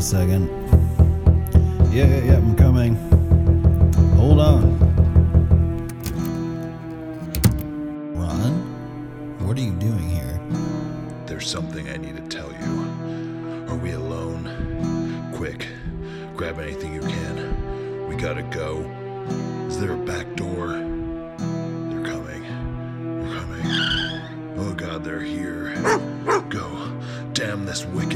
a second. Yeah, yeah, yeah, I'm coming. Hold on. Ron? What are you doing here? There's something I need to tell you. Are we alone? Quick, grab anything you can. We gotta go. Is there a back door? They're coming. They're coming. Oh god, they're here. Go. Damn this wicked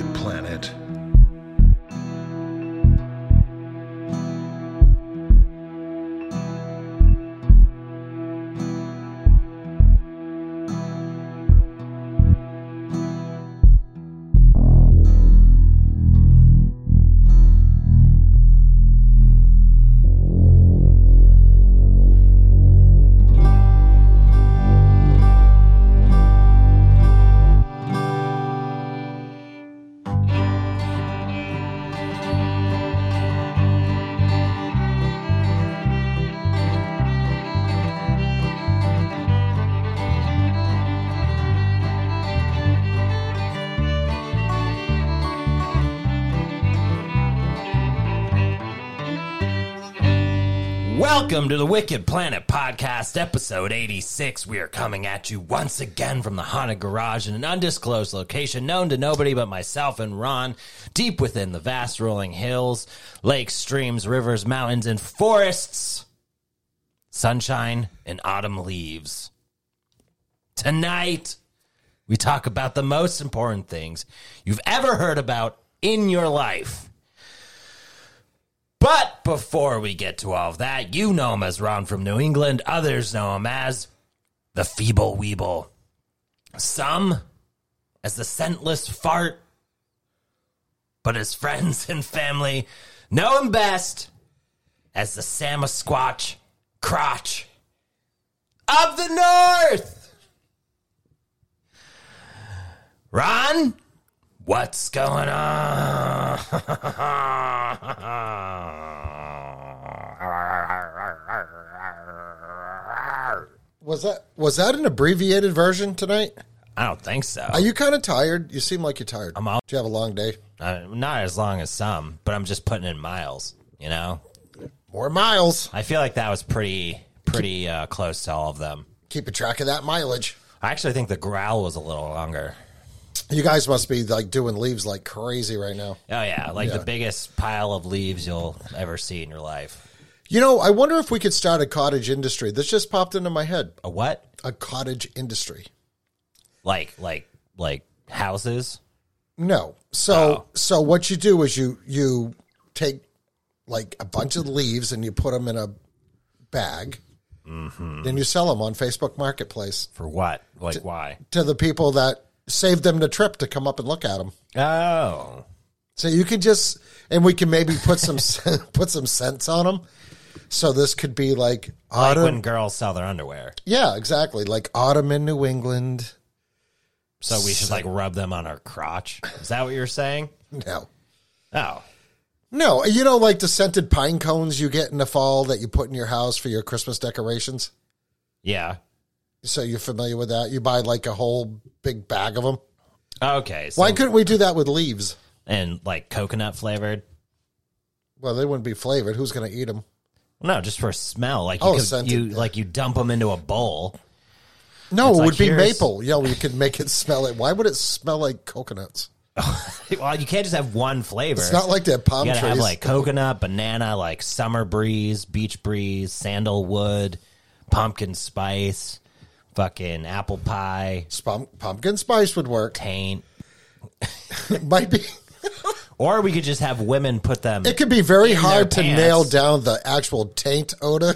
Welcome to the Wicked Planet Podcast, episode 86. We are coming at you once again from the haunted garage in an undisclosed location known to nobody but myself and Ron, deep within the vast rolling hills, lakes, streams, rivers, mountains, and forests. Sunshine and autumn leaves. Tonight, we talk about the most important things you've ever heard about in your life. But before we get to all of that, you know him as Ron from New England. Others know him as the Feeble Weeble. Some as the scentless fart. But his friends and family know him best as the Samasquatch crotch of the North. Ron, what's going on? Was that was that an abbreviated version tonight? I don't think so. Are you kind of tired? You seem like you're tired. I'm out. Did you have a long day? Uh, not as long as some, but I'm just putting in miles. You know, More miles. I feel like that was pretty pretty uh, close to all of them. Keeping track of that mileage. I actually think the growl was a little longer. You guys must be like doing leaves like crazy right now. Oh yeah, like Yeah. the biggest pile of leaves you'll ever see in your life. You know, I wonder if we could start a cottage industry. This just popped into my head. A what? A cottage industry. Like like like houses? No. So Oh. so what you do is you you take like a bunch of leaves and you put them in a bag. Mm-hmm. Then you sell them on Facebook Marketplace For what? Like why? to the people that saved them the trip to come up and look at them. Oh. So you can just, and we can maybe put some put some scents on them. So this could be like Like autumn. when girls sell their underwear. yeah, exactly. Like autumn in New England. So we should like rub them on our crotch. Is that what you're saying? No, Oh. no. You know, like the scented pine cones you get in the fall that you put in your house for your Christmas decorations. Yeah. So you're familiar with that? You buy like a whole big bag of them. Okay. So, Why couldn't we do that with leaves? and like coconut flavored? Well, they wouldn't be flavored. Who's going to eat them? No, just for smell. Like you Oh, could, scented, you yeah. like you dump them into a bowl. No, It's it like, would be here's- maple. Yeah, we could make it smell like. Why would it smell like coconuts? well, you can't just have one flavor. It's not like they're palm you gotta trees. have like coconut, banana, like summer breeze, beach breeze, sandalwood, pumpkin spice, fucking apple pie, Spum- pumpkin spice would work. taint. Might be. Or we could just have women put them. It could be very hard to pants. nail down the actual taint odor.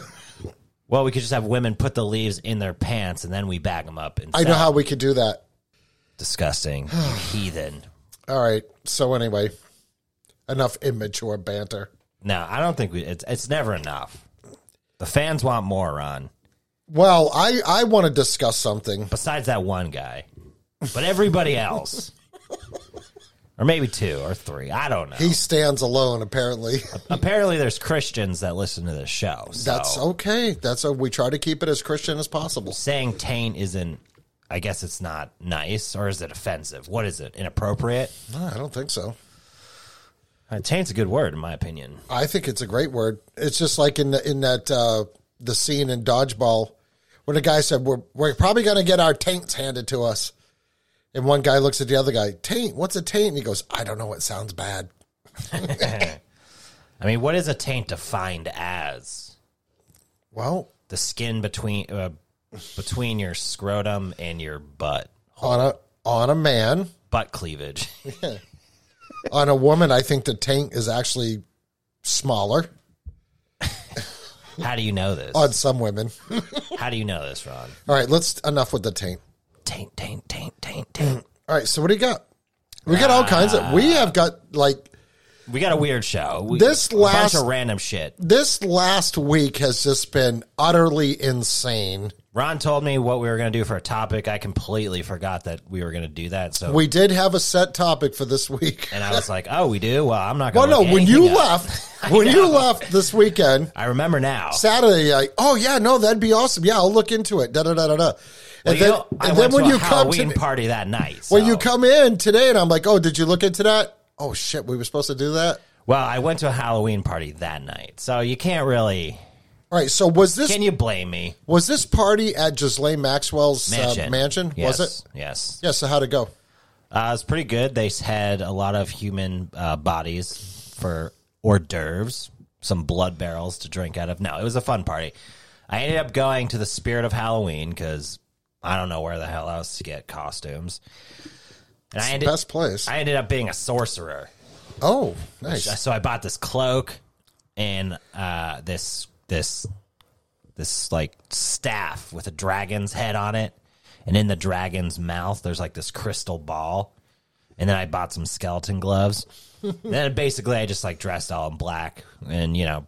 well, we could just have women put the leaves in their pants and then we bag them up. And I know sell. how we could do that. disgusting, you heathen. All right. So anyway, enough immature banter. No, I don't think we. It's it's never enough. The fans want more, Ron. Well, I I want to discuss something. Besides that one guy, but everybody else, or maybe two or three. I don't know. He stands alone. Apparently, Apparently, there's Christians that listen to this show. So that's okay. That's a, we try to keep it as Christian as possible. saying taint isn't. I guess it's not nice, or is it offensive? What is it? Inappropriate? No, I don't think so. Uh, taint's a good word, in my opinion. I think it's a great word. It's just like in the, in that uh, the scene in Dodgeball when the guy said we're we're probably going to get our taints handed to us, and one guy looks at the other guy, taint, what's a taint? And he goes, I don't know. It sounds bad. I mean, what is a taint defined as? Well, The skin between uh, between your scrotum and your butt, on a on a man, butt cleavage. on a woman, I think the taint is actually smaller How do you know this? on some women. How do you know this, Ron? All right, let's enough with the taint. Taint, taint, taint, taint, taint. All right, so what do you got? We got all kinds of. We have got like We got a weird show. We, This a last- bunch of random shit. this last week has just been utterly insane. Ron told me what we were going to do for a topic. I completely forgot that we were going to do that. So We did have a set topic for this week. and I was like, "Oh, we do." Well, I'm not going. To." Well, no, when you left, when you left this weekend, I remember now. Saturday, like, oh yeah, no, that'd be awesome. Yeah, I'll look into it. Da da da da da. Well, And then, know, and then when you come Halloween to party that night. when you come in today, and I'm like, oh, did you look into that? Oh shit, we were supposed to do that. well, I went to a Halloween party that night, so you can't really. All right, so was this Can you blame me? was this party at Ghislaine Maxwell's Mansion. Uh, mansion? Yes, Was it? Yes. Yeah. So how'd it go? Uh, it was pretty good. They had a lot of human uh, bodies for hors d'oeuvres, some blood barrels to drink out of. No, it was a fun party. I ended up going to the Spirit of Halloween because I don't know where the hell else to get costumes. And I ended, Best place. I ended up being a sorcerer. oh, nice. So I bought this cloak and uh, this this this like staff with a dragon's head on it, and in the dragon's mouth there's like this crystal ball. And then I bought some skeleton gloves. then basically I just like dressed all in black and you know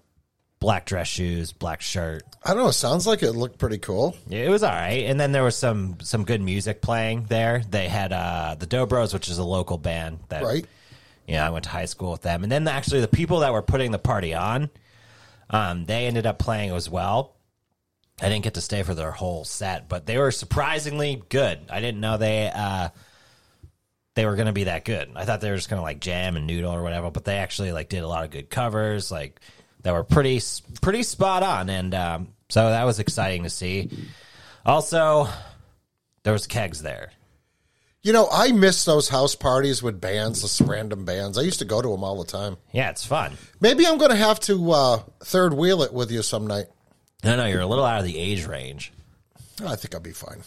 black dress shoes, black shirt. I don't know. Sounds like it looked pretty cool. Yeah, It was all right. And then there was some some good music playing there. They had uh, the Dobros, which is a local band that Right. yeah, I went to high school with them. And then actually the people that were putting the party on, um, they ended up playing as well. I didn't get to stay for their whole set, but they were surprisingly good. I didn't know they uh, they were going to be that good. I thought they were just going to like jam and noodle or whatever, but they actually like did a lot of good covers, like that were pretty pretty spot on, and um, so that was exciting to see. Also, there was kegs there. You know, I miss those house parties with bands, just random bands. I used to go to them all the time. Yeah, it's fun. Maybe I'm going to have to uh, third wheel it with you some night. No, no, you're a little out of the age range. I think I'll be fine.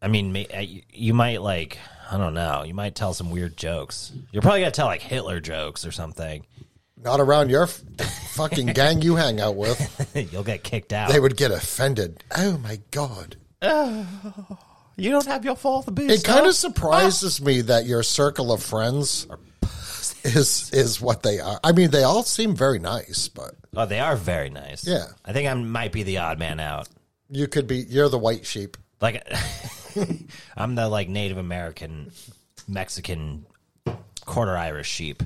I mean, uh, you- you might like, I don't know, you might tell some weird jokes. You're probably gonna tell like Hitler jokes or something. Not around your f- fucking gang you hang out with. You'll get kicked out. They would get offended. Oh my god! Uh, you don't have your fourth beer. It kind of surprises me that your circle of friends is is what they are. I mean, they all seem very nice, but Oh, they are very nice. Yeah. I think I might be the odd man out. you could be. You're the white sheep. Like, I'm the like Native American, Mexican, quarter Irish sheep.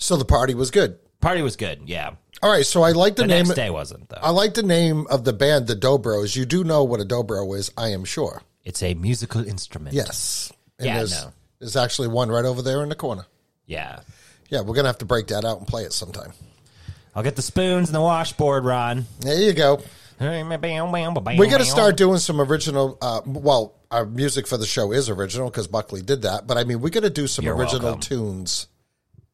So the party was good. Party was good. Yeah. All right, so I like the, The name. next day wasn't though. I like the name of the band, the Dobros. You do know what a Dobro is, I am sure. It's a musical instrument. Yes. And Yeah, there's, no. there's actually one right over there in the corner. Yeah. Yeah, we're gonna have to break that out and play it sometime. I'll get the spoons and the washboard, Ron. There you go. We We got to start doing some original. Uh, well, our music for the show is original because Buckley did that. But I mean, we got to do some You're original welcome. tunes.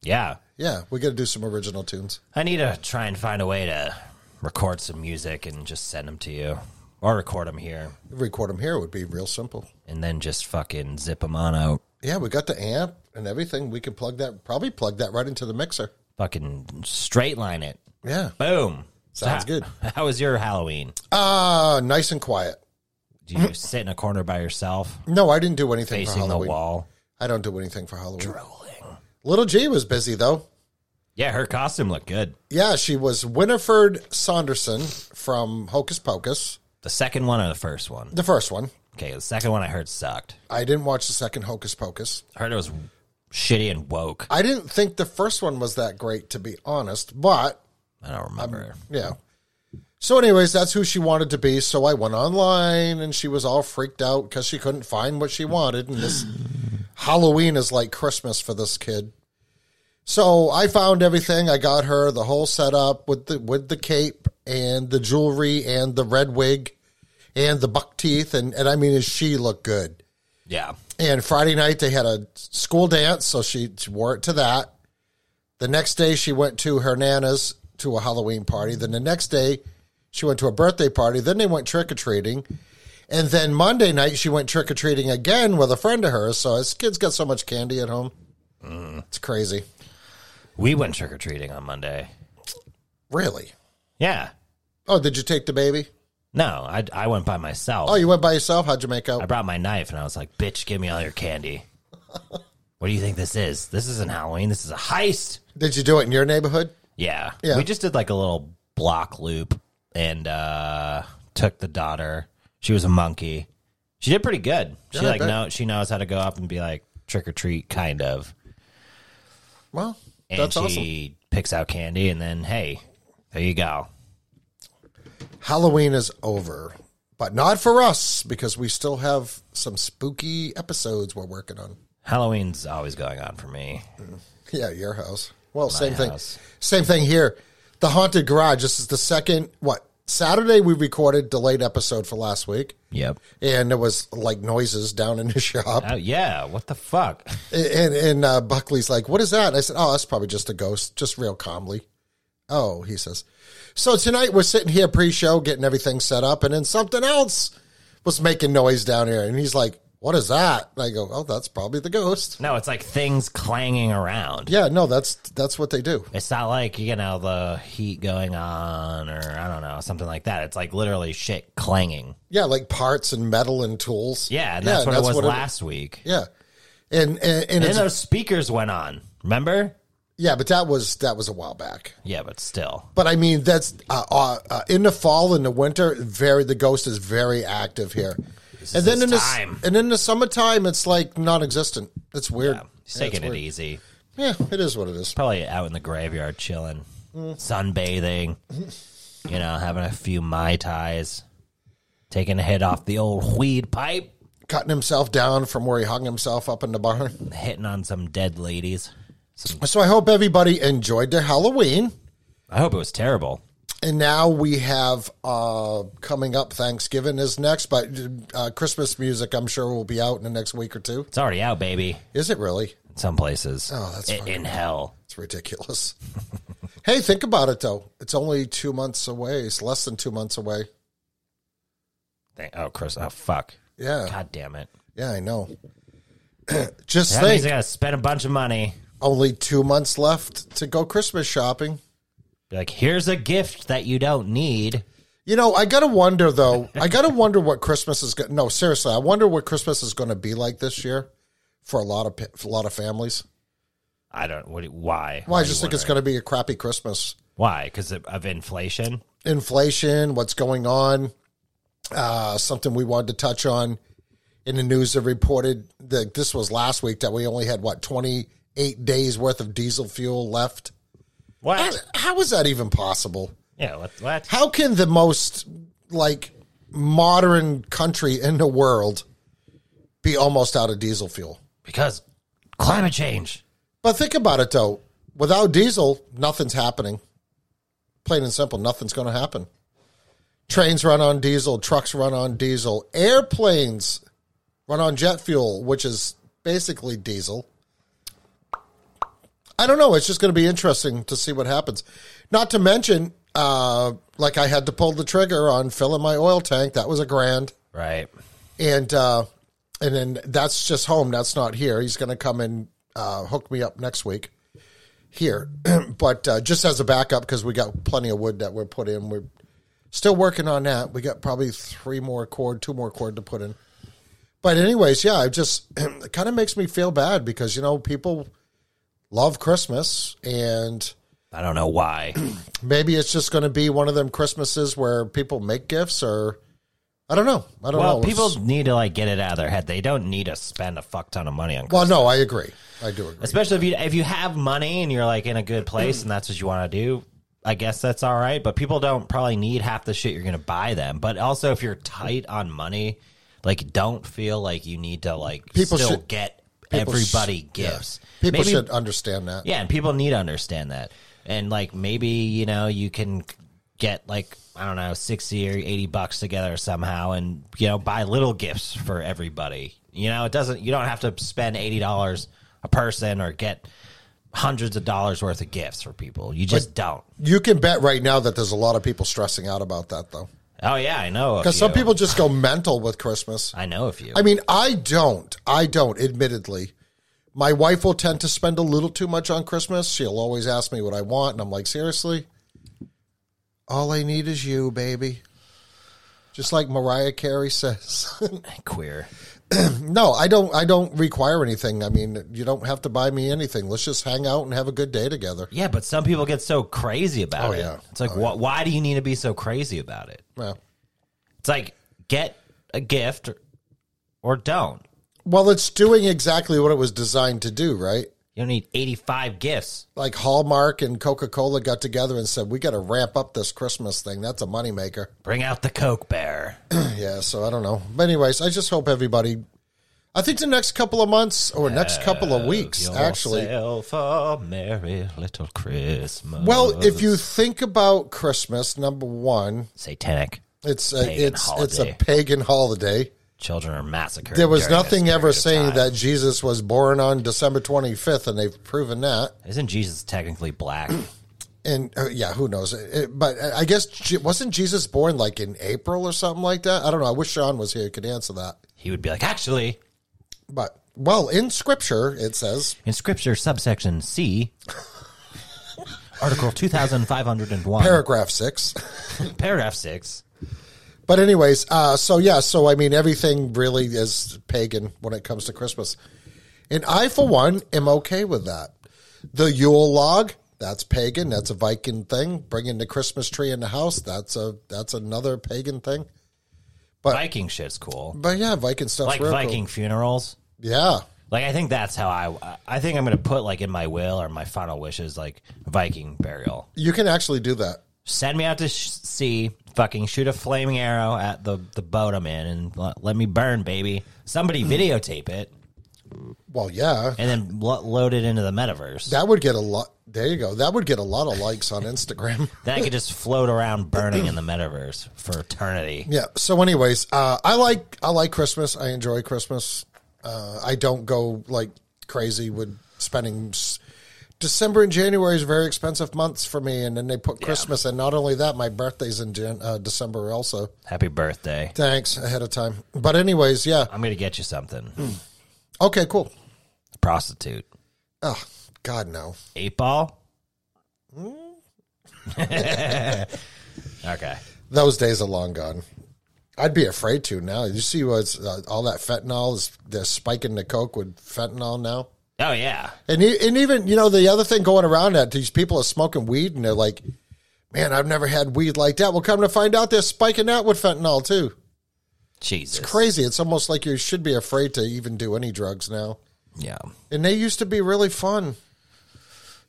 Yeah. Yeah, we got to do some original tunes. I need to try and find a way to record some music and just send them to you. Or record them here Record them here would be real simple. and then just fucking zip them on out. Yeah, we got the amp and everything. We can plug that. Probably plug that right into the mixer. Fucking straight line it. Yeah. Boom. Sounds So good. How, was your Halloween? Ah, nice and quiet. Do you sit in a corner by yourself, No, I didn't do anything for facing the Halloween. wall? I don't do anything for Halloween. Rolling. Little G was busy though. Yeah, her costume looked good. Yeah, she was Winifred Sanderson from Hocus Pocus, The second one or the first one? the first one. Okay, the second one I heard sucked. I didn't watch the second Hocus Pocus. I heard it was shitty and woke. I didn't think the first one was that great, to be honest. But I don't remember. yeah. So, anyways, that's who she wanted to be. So I went online, and she was all freaked out because she couldn't find what she wanted. And this Halloween is like Christmas for this kid. So I found everything. I got her the whole setup with the with the cape and the jewelry and the red wig and the buck teeth and and I mean, she looked good. Yeah. And Friday night they had a school dance, so she, she wore it to that. The next day she went to her nana's to a Halloween party. Then the next day she went to a birthday party. Then they went trick or treating. And then Monday night she went trick or treating again with a friend of hers. So this kid's got so much candy at home. Mm. It's crazy. We went trick or treating on Monday. Really? Yeah. Oh, did you take the baby? No, I, I went by myself. Oh, you went by yourself? How'd you make out? I brought my knife and I was like, bitch, give me all your candy. what do you think this is? This isn't Halloween. This is a heist. Did you do it in your neighborhood? Yeah. Yeah. We just did like a little block loop and uh took the daughter. She was a monkey. She did pretty good. She Yeah, like know she knows how to go up and be like trick or treat kind of. Well, And that's she awesome. picks out candy and then hey, there you go. Halloween is over, but not for us because we still have some spooky episodes we're working on. Halloween's always going on for me. Mm. Yeah, your house. Well, same thing. Same thing here. The haunted garage. This is the second. What Saturday we recorded delayed episode for last week, Yep. and there was like noises down in the shop. Oh yeah, what the fuck? And and uh, Buckley's like, "What is that?" And I said, "Oh, that's probably just a ghost." Just real calmly. Oh, he says. So tonight we're sitting here pre-show, getting everything set up, and then something else was making noise down here, and he's like, "What is that?" And I go, "Oh, that's probably the ghost." No, it's like things clanging around. Yeah, no, that's that's what they do. It's not like, you know, the heat going on or I don't know, something like that. It's like literally shit clanging. Yeah, like parts and metal and tools. Yeah, and that's what it was what last week. yeah, and and, and And then those speakers went on. Remember? yeah, but that was that was a while back. Yeah, but still. But I mean, that's uh, uh, uh, in the fall in the winter. Very, the ghost is very active here. And then in the and in the summertime, it's like non-existent. It's weird. Yeah, he's Yeah, taking it weird. easy. Yeah, it is what it is. Probably out in the graveyard chilling, Mm. sunbathing, you know, having a few Mai Tais, taking a hit off the old weed pipe, Cutting himself down from where he hung himself up in the barn. hitting on some dead ladies. Some, So I hope everybody enjoyed their Halloween. I hope it was terrible. And now we have uh, coming up Thanksgiving is next, but uh, Christmas music I'm sure will be out in the next week or two. It's already out, baby. Is it really? In some places. Oh, that's in, in hell. It's ridiculous. hey, think about it though. It's only two months away. It's less than two months away. Thank- Oh, Chris. Oh, fuck. Yeah, God damn it. yeah, I know. Just That means think, I gotta spend a bunch of money. only two months left to go Christmas shopping. Be like, here's a gift that you don't need. You know, I gotta wonder though. I gotta wonder what Christmas is going. No, seriously, I wonder what Christmas is going to be like this year for a lot of for a lot of families. I don't. What? Why? Well, I Why just think it's going to be a crappy Christmas. Why? Because of, of inflation. Inflation, what's going on? Uh, something we wanted to touch on in the news that reported that this was last week that we only had what twenty eight days worth of diesel fuel left. What? How- How is that even possible? yeah. What? What? How can the most like modern country in the world be almost out of diesel fuel? Because climate change. But think about it though. Without diesel, nothing's happening. Plain and simple, nothing's going to happen. Trains run on diesel, trucks run on diesel, airplanes run on jet fuel, which is basically diesel. I don't know. It's just going to be interesting to see what happens. Not to mention, uh, like I had to pull the trigger on filling my oil tank. That was a grand Right. and uh, and then that's just home. That's not here. He's going to come and uh, hook me up next week here, but uh, just as a backup because we got plenty of wood that we're put in. We're still working on that. We got probably three more cord, two more cord to put in. But anyways, yeah, it just it kind of makes me feel bad because you know people love Christmas and. I don't know why. Maybe it's just going to be one of them Christmases where people make gifts, or I don't know. I don't well, know. people It's- need to like get it out of their head. They don't need to spend a fuck ton of money on. Well, no, I agree. I do agree. especially if you if you have money and you're like in a good place and that's what you want to do. I guess that's all right, but people don't probably need half the shit you're going to buy them. But also, if you're tight on money, like don't feel like you need to like People still should- get People sh- everybody yeah. gifts. People Maybe- should understand that. Yeah, and people need to understand that. And like maybe, you know, you can get like I don't know, 60 or 80 bucks together somehow and you know, buy little gifts for everybody. You know, it doesn't you don't have to spend $80 a person or get hundreds of dollars worth of gifts for people. You just don't. You can bet right now that there's a lot of people stressing out about that though, Oh yeah, I know. because some people just go mental with Christmas. I know a few. I mean, I don't. I don't. Admittedly, my wife will tend to spend a little too much on Christmas. She'll always ask me what I want, and I'm like, seriously, all I need is you, baby. Just like Mariah Carey says. Queer. no, I don't. I don't require anything. I mean, you don't have to buy me anything. Let's just hang out and have a good day together. Yeah, but some people get so crazy about Oh, it. yeah. It's like, oh, wh- why do you need to be so crazy about it? Well, It's like, get a gift or, or don't. well, it's doing exactly what it was designed to do, right? You don't need 85 gifts. Like Hallmark and Coca Cola got together and said, "We got to ramp up this Christmas thing. That's a moneymaker." Bring out the Coke Bear. Yeah, so I don't know. But anyways, I just hope everybody. I think the next couple of months or next couple of weeks, actually. A merry little Christmas. Well, if you think about Christmas, number one, Satanic. it's a, Pagan it's it's a pagan holiday. Children are massacred. There was nothing ever saying that Jesus was born on December twenty fifth, and they've proven that. Isn't Jesus technically black? And uh, yeah, who knows? It, but I guess wasn't Jesus born like in April or something like that? I don't know. I wish Sean was here; he could answer that. he would be like, actually, But well, in Scripture it says in Scripture, subsection C, Article 2501, paragraph six. paragraph 6. But anyways, uh, so yeah, so I mean, everything really is pagan when it comes to Christmas, and I, for one, am okay with that. The Yule log, that's pagan. That's a Viking thing. Bringing the Christmas tree in the house, that's a that's another pagan thing. But Viking shit's cool. But yeah, Viking stuff. Like real cool. Viking funerals. Yeah, Like I think that's how I I think I'm gonna put like in my will or my final wishes like Viking burial. you can actually do that. Send me out to sh- sea, fucking shoot a flaming arrow at the the boat I'm in, and let, let me burn, baby. Somebody videotape it Well, yeah, and then lo- load it into the metaverse. that would get a lot. There you go. That would get a lot of likes on Instagram. could just float around burning in the metaverse for eternity. Yeah. So, anyways, uh, I like I like Christmas. I enjoy Christmas. Uh, I don't go like crazy with spending. s- December and January is very expensive months for me, and then they put Christmas, and not only that, my birthday's in Jan- uh, December also. Happy birthday! Thanks ahead of time. But anyways, yeah. I'm gonna get you something. Okay, cool. Prostitute, Oh God, no. eight ball. okay. Those days are long gone. I'd be afraid to now. You see what's uh, all that fentanyl is? They're spiking the coke with fentanyl now. Oh yeah. And, and even, you know, the other thing going around that these people are smoking weed and they're like, man, I've never had weed like that. Well, come to find out they're spiking that with fentanyl too. Jesus. It's crazy. It's almost like you should be afraid to even do any drugs now. Yeah. And they used to be really fun.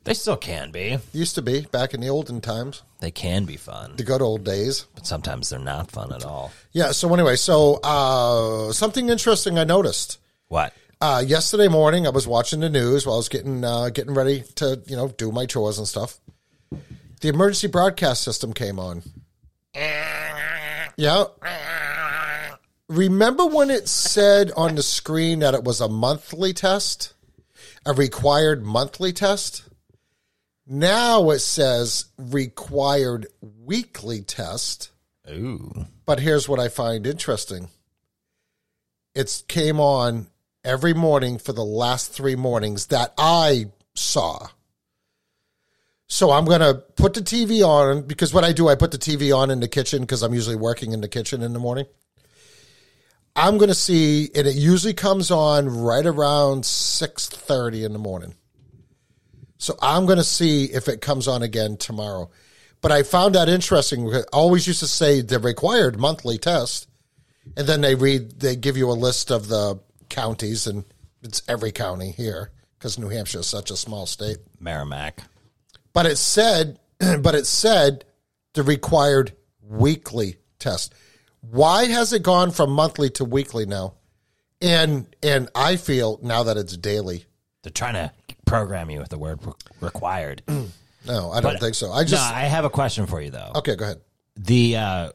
They still can be. Used to be back in the olden times, They can be fun, the good old days. but sometimes they're not fun at all. Yeah. So anyway, so uh, something interesting I noticed. What? Uh, yesterday morning, I was watching the news while I was getting uh, getting ready to you know do my chores and stuff. The emergency broadcast system came on. Yeah. Remember when it said on the screen that it was a monthly test, a required monthly test? Now it says required weekly test. Ooh. But here's what I find interesting. It came on every morning for the last three mornings that I saw. So I'm going to put the TV on because what I do, I put the TV on in the kitchen because I'm usually working in the kitchen in the morning. I'm going to see, and it usually comes on right around 6.30 in the morning. So I'm going to see if it comes on again tomorrow. But I found that interesting. I always used to say the required monthly test, and then they read, they give you a list of the counties, and it's every county here because New Hampshire is such a small state. Merrimack. But it said, but it said the required weekly test. Why has it gone from monthly to weekly now? and and I feel now that it's daily. They're trying to program you with the word re- required. No, I don't But- think so. I just no, I have a question for you though. okay. Go ahead. The uh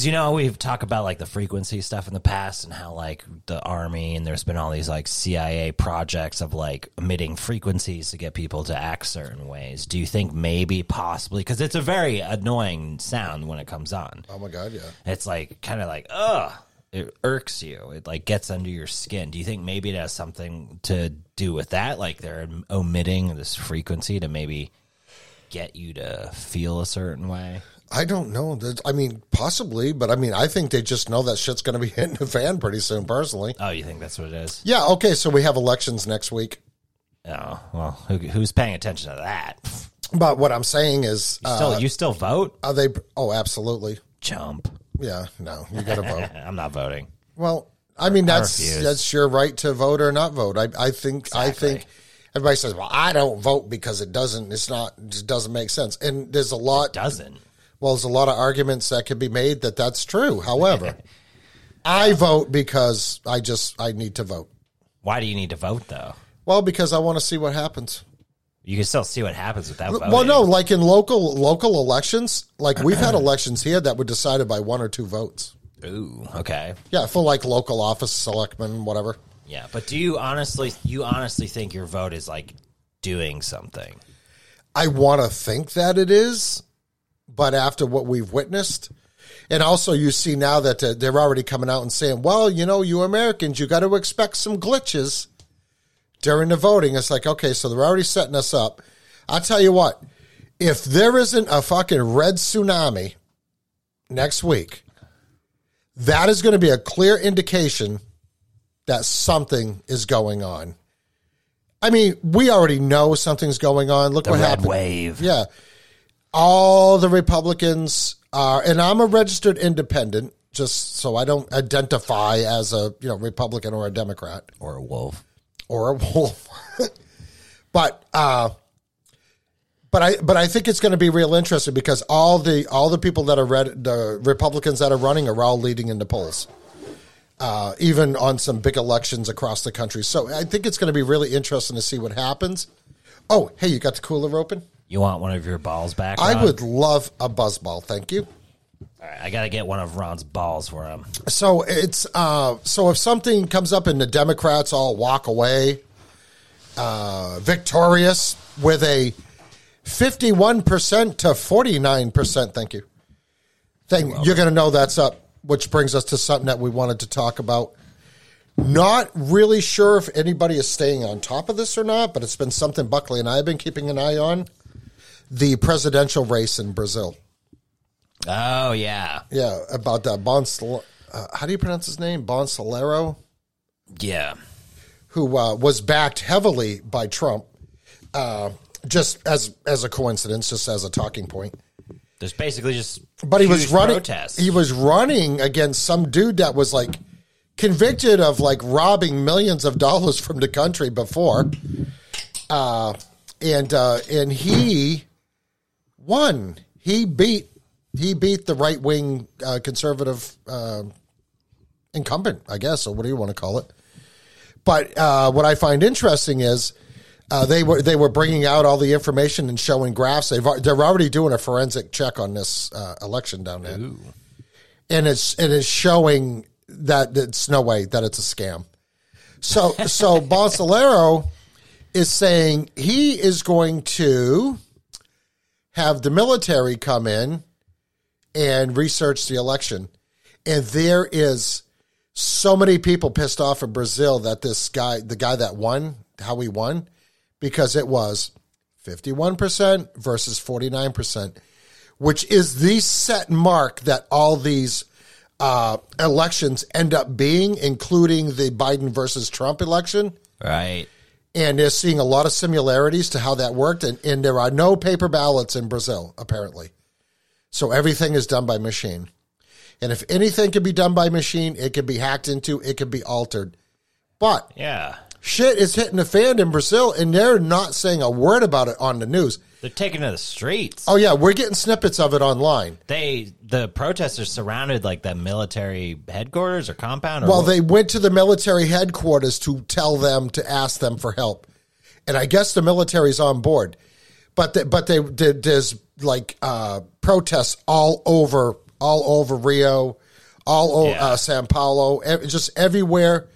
because you know we've talked about like the frequency stuff in the past and how like the army and there's been all these like CIA projects of like emitting frequencies to get people to act certain ways. Do you think maybe possibly because it's a very annoying sound when it comes on. Oh my god, yeah. It's like kind of like ugh, it irks you. It like gets under your skin. Do you think maybe it has something to do with that? Like they're omitting this frequency to maybe get you to feel a certain way. I don't know. I mean, possibly, but I mean, I think they just know that shit's going to be hitting the fan pretty soon. Personally, Oh, you think that's what it is? yeah. Okay, so we have elections next week, Oh, well, who, who's paying attention to that? but what I'm saying is, uh, Still, you still vote? are they? Oh, absolutely. Jump. Yeah, no, you got to vote. I'm not voting. Well, I mean, that's refuse. that's your right to vote or not vote. I I think I think everybody says, well, I don't vote because it doesn't. It's not. It just doesn't make sense. And there's a lot. Doesn't. Well, there's a lot of arguments that can be made that that's true. However, I vote because I just I need to vote. Why do you need to vote though? Well, because I want to see what happens. You can still see what happens without voting. Well, no, like in local local elections, like we've had elections here that were decided by one or two votes. Ooh, okay. Yeah, for like local office, selectmen, whatever. Yeah, but do you honestly, you honestly think your vote is like doing something? I want to think that it is, but after what we've witnessed, and also you see now that uh, they're already coming out and saying, "Well, you know, you Americans, you got to expect some glitches during the voting." It's like, okay, so they're already setting us up. I'll tell you what, if there isn't a fucking red tsunami next week, that is going to be a clear indication that something is going on. I mean, we already know something's going on. Look The what red happened. wave. Yeah. All the Republicans are, and I'm a registered independent, just so I don't identify as a you know Republican or a Democrat Or a wolf. or a wolf. but uh, but I but I think it's going to be real interesting because all the all the people that are red, the Republicans that are running are all leading in the polls. Uh, even on some big elections across the country. So I think it's going to be really interesting to see what happens. Oh, hey, you got the cooler open? You want one of your balls back? I Ron? would love a buzzball. Thank you. All right, I got to get one of Ron's balls for him. So it's uh, so if something comes up and the Democrats all walk away uh, victorious with a fifty-one percent to forty-nine percent, thank you. Thing you're going to know that's up, which brings us to something that we wanted to talk about. Not really sure if anybody is staying on top of this or not, but it's been something Buckley and I have been keeping an eye on. The presidential race in Brazil. Oh yeah, Yeah, about that Bonsal. Uh, how do you pronounce his name? Bonsalero, yeah. who uh, was backed heavily by Trump, uh, just as as a coincidence, just as a talking point. There's basically just But he was running. protests. He was running against some dude that was like convicted of like robbing millions of dollars from the country before, uh, and uh, and he won. He beat he beat the right wing uh, conservative uh, incumbent, I guess, or what do you want to call it? But uh, what I find interesting is uh, they were they were bringing out all the information and showing graphs. They've they're already doing a forensic check on this uh, election down there, and it's it's showing that it's no way that it's a scam. So so Bolsonaro is saying he is going to have the military come in and research the election, and there is so many people pissed off in Brazil that this guy, the guy that won, how he won, because it was 51% versus 49%, which is the set mark that all these uh, elections end up being, including the Biden versus Trump election. right. And they're seeing a lot of similarities to how that worked. And, and there are no paper ballots in Brazil, apparently. So everything is done by machine. And if anything can be done by machine, it can be hacked into, it can be altered. But Yeah. Shit is hitting the fan in Brazil, and they're not saying a word about it on the news. They're taking to the streets. Oh yeah, we're getting snippets of it online. They the protesters surrounded like the military headquarters or compound. Or Well, what? they went to the military headquarters to tell them to ask them for help, and I guess the military's on board. But the, but they did there's like uh, protests all over all over Rio, all over Yeah. uh, Sao Paulo, just everywhere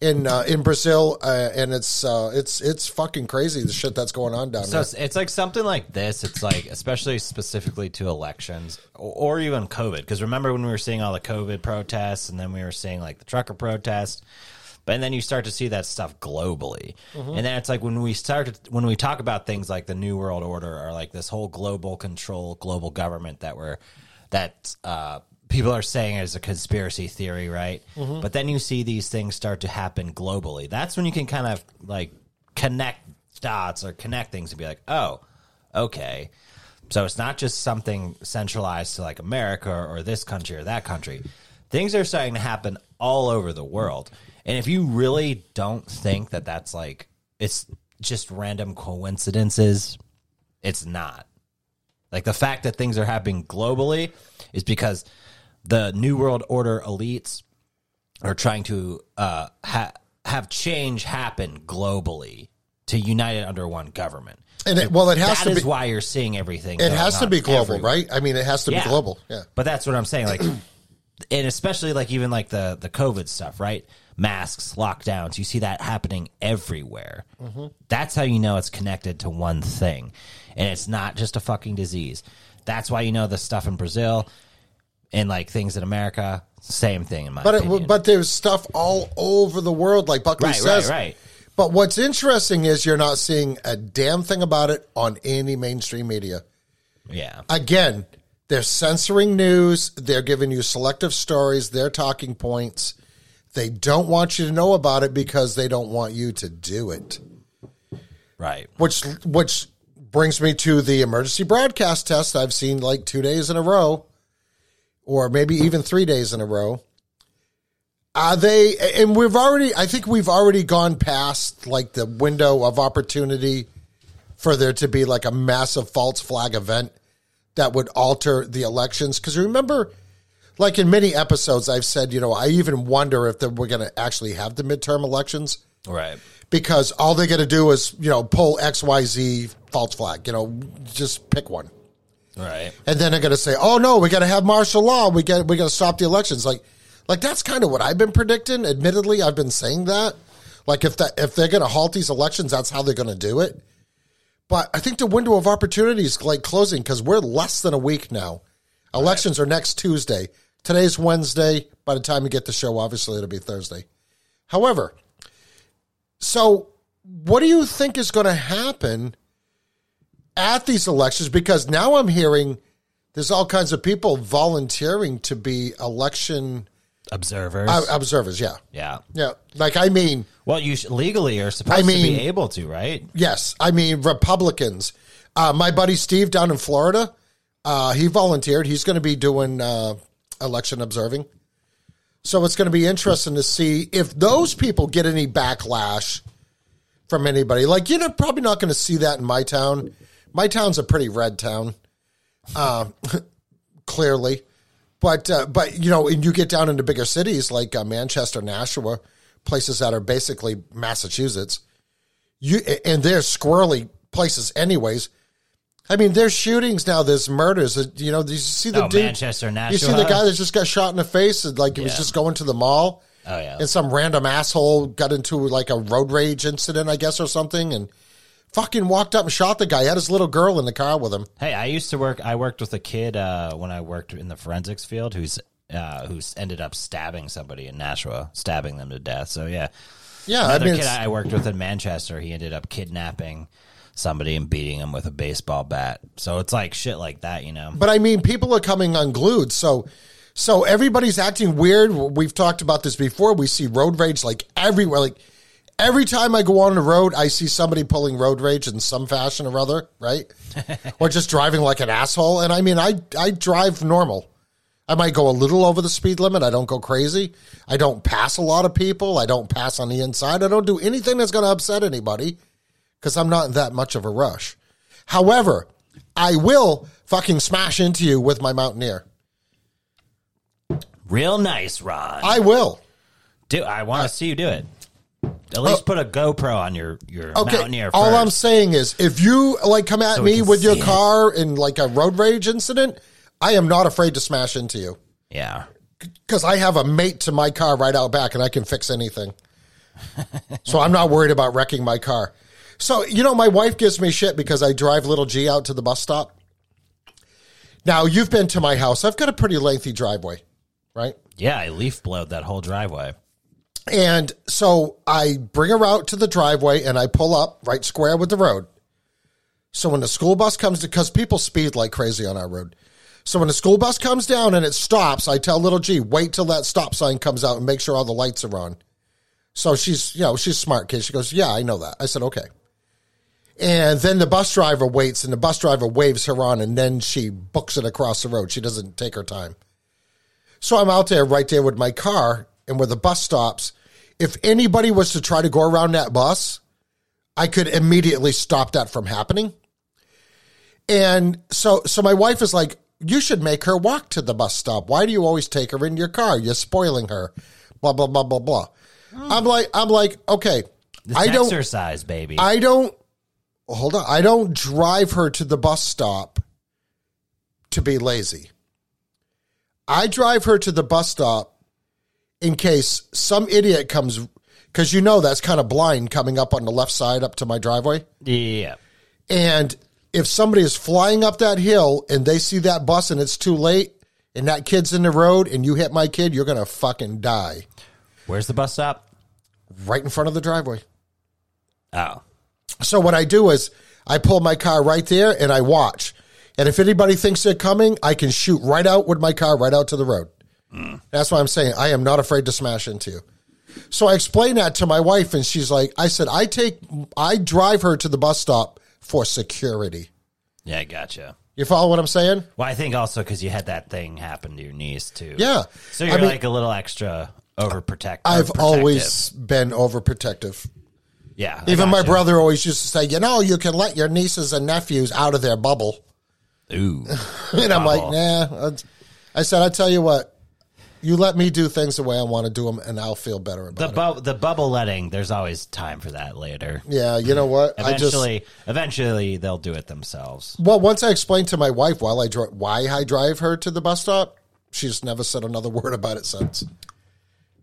in uh, in Brazil, uh, and it's uh, it's it's fucking crazy the shit that's going on down So there. it's, it's like something like this. It's like, especially specifically to elections or, or even COVID. Because remember when we were seeing all the COVID protests and then we were seeing like the trucker protest. But then you start to see that stuff globally. And then it's like when we start, to, when we talk about things like the New World Order or like this whole global control, global government that we're, that, uh, people are saying is a conspiracy theory, right? Mm-hmm. But then you see these things start to happen globally. That's when you can kind of like connect dots or connect things and be like, oh, okay. So it's not just something centralized to like America or, or this country or that country. Things are starting to happen all over the world. And if you really don't think that that's like, it's just random coincidences, it's not. Like the fact that things are happening globally is because the New World Order elites are trying to uh, ha- have change happen globally to unite it under one government. And it, well, it has That to is be. why you're seeing everything. It has to be global, everywhere. right? I mean, it has to be global. Yeah. But that's what I'm saying. Like, and especially like even like the the COVID stuff, right? Masks, lockdowns. You see that happening everywhere. Mm-hmm. That's how you know it's connected to one thing, and it's not just a fucking disease. That's why you know the stuff in Brazil and like things in America. Same thing in my But opinion. it, but there's stuff all over the world, like Buckley right, says. right, right. But what's interesting is you're not seeing a damn thing about it on any mainstream media. Yeah, Again, they're censoring news. They're giving you selective stories. Their talking points. They don't want you to know about it because they don't want you to do it. right. Which which brings me to the emergency broadcast test I've seen like two days in a row, or maybe even three days in a row. Are they? And we've already. I think we've already gone past like the window of opportunity for there to be like a massive false flag event that would alter the elections. Because remember, like in many episodes, I've said, you know, I even wonder if we're going to actually have the midterm elections Right. because all they got to do is you know pull X Y Z false flag. You know, just pick one, Right. and then they're going to say, "Oh no, we got to have martial law. We got we got to stop the elections." Like, like that's kind of what I've been predicting. Admittedly, I've been saying that. Like if that if they're going to halt these elections, that's how they're going to do it. But I think the window of opportunity is like closing because we're less than a week now. Elections are next Tuesday. Today's Wednesday. By the time you get the show, obviously it'll be Thursday. However, so what do you think is going to happen at these elections? Because now I'm hearing there's all kinds of people volunteering to be election Observers. uh, observers. Yeah, yeah. yeah. Like I mean, Well, you sh- legally are supposed I to be able to, right? Yes, I mean Republicans. Uh, my buddy Steve down in Florida, uh, he volunteered. He's going to be doing uh, election observing. So it's going to be interesting to see if those people get any backlash from anybody. Like you're not, probably not going to see that in my town. My town's a pretty red town, uh, clearly. But uh, but you know, and you get down into bigger cities like uh, Manchester, Nashua, places that are basically Massachusetts you and they're squirrely places anyways. I mean, there's shootings now. There's murders. Uh, You know, you see the Oh, dude. Manchester, You see the guy that just got shot in the face, and, like he was just going to the mall, Oh yeah. and some random asshole got into like a road rage incident, I guess, or something, and fucking walked up and shot the guy. He had his little girl in the car with him. Hey, I used to work. I worked with a kid uh, when I worked in the forensics field who's uh, who's ended up stabbing somebody in Nashua, stabbing them to death. So yeah, Yeah, I another mean, kid it's- I worked with in Manchester, he ended up kidnapping somebody and beating him with a baseball bat. So it's like shit like that, you know. But I mean, people are coming unglued. So, so everybody's acting weird. We've talked about this before. We see road rage like everywhere. Like every time I go on the road, I see somebody pulling road rage in some fashion or other, right? or just driving like an asshole. And I mean, I I drive normal. I might go a little over the speed limit. I don't go crazy. I don't pass a lot of people. I don't pass on the inside. I don't do anything that's going to upset anybody because I'm not in that much of a rush. However, I will fucking smash into you with my Mountaineer. Real nice, Ron. I will. do I want to see you do it? At least oh. put a GoPro on your your Oh. Okay. Mountaineer. All i I'm saying is, if you like come at So we me can with your see it. car in like a road rage incident, I am not afraid to smash into you yeah. because I have a mate to my car right out back, and I can fix anything. so I'm not worried about wrecking my car. So you know, my wife gives me shit because I drive little G out to the bus stop. Now you've been to my house. I've got a pretty lengthy driveway, right? Yeah, I leaf blowed that whole driveway. And so I bring her out to the driveway and I pull up right square with the road. So when the school bus comes, because people speed like crazy on our road. So when the school bus comes down and it stops, I tell little G, wait till that stop sign comes out and make sure all the lights are on. So she's, you know, she's smart kid. She goes, yeah, I know that. I said, okay. And then the bus driver waits and the bus driver waves her on and then she books it across the road. She doesn't take her time. So I'm out there right there with my car and where the bus stops. If anybody was to try to go around that bus, I could immediately stop that from happening. And so so my wife is like, you should make her walk to the bus stop. Why do you always take her in your car? You're spoiling her. Blah blah blah blah blah. Hmm. I'm like I'm like, okay. This I don't exercise, baby. I don't hold on. I don't drive her to the bus stop to be lazy. I drive her to the bus stop in case some idiot comes because you know that's kind of blind coming up on the left side up to my driveway. yeah. And if somebody is flying up that hill and they see that bus and it's too late and that kid's in the road and you hit my kid, you're going to fucking die Where's the bus stop? right in front of the driveway. Oh. So what I do is I pull my car right there and I watch. And if anybody thinks they're coming, I can shoot right out with my car right out to the road. That's why I'm saying I am not afraid to smash into you. So I explained that to my wife and she's like, I said, I take, I drive her to the bus stop for security. Yeah, gotcha. You follow what I'm saying? Well, I think also because you had that thing happen to your niece too. Yeah. So you're mean- like a little extra overprotective. I've always been overprotective. yeah. I Even my brother always used to say, you know, you can let your nieces and nephews out of their bubble. Ooh. And I'm like, nah. I said, I tell you what, you let me do things the way I want to do them, and I'll feel better The about it. the bubble letting. There's always time for that later. Yeah, you know what? I just Eventually, eventually they'll do it themselves. well, once I explained to my wife while I dri- why I drive her to the bus stop, she's never said another word about it since.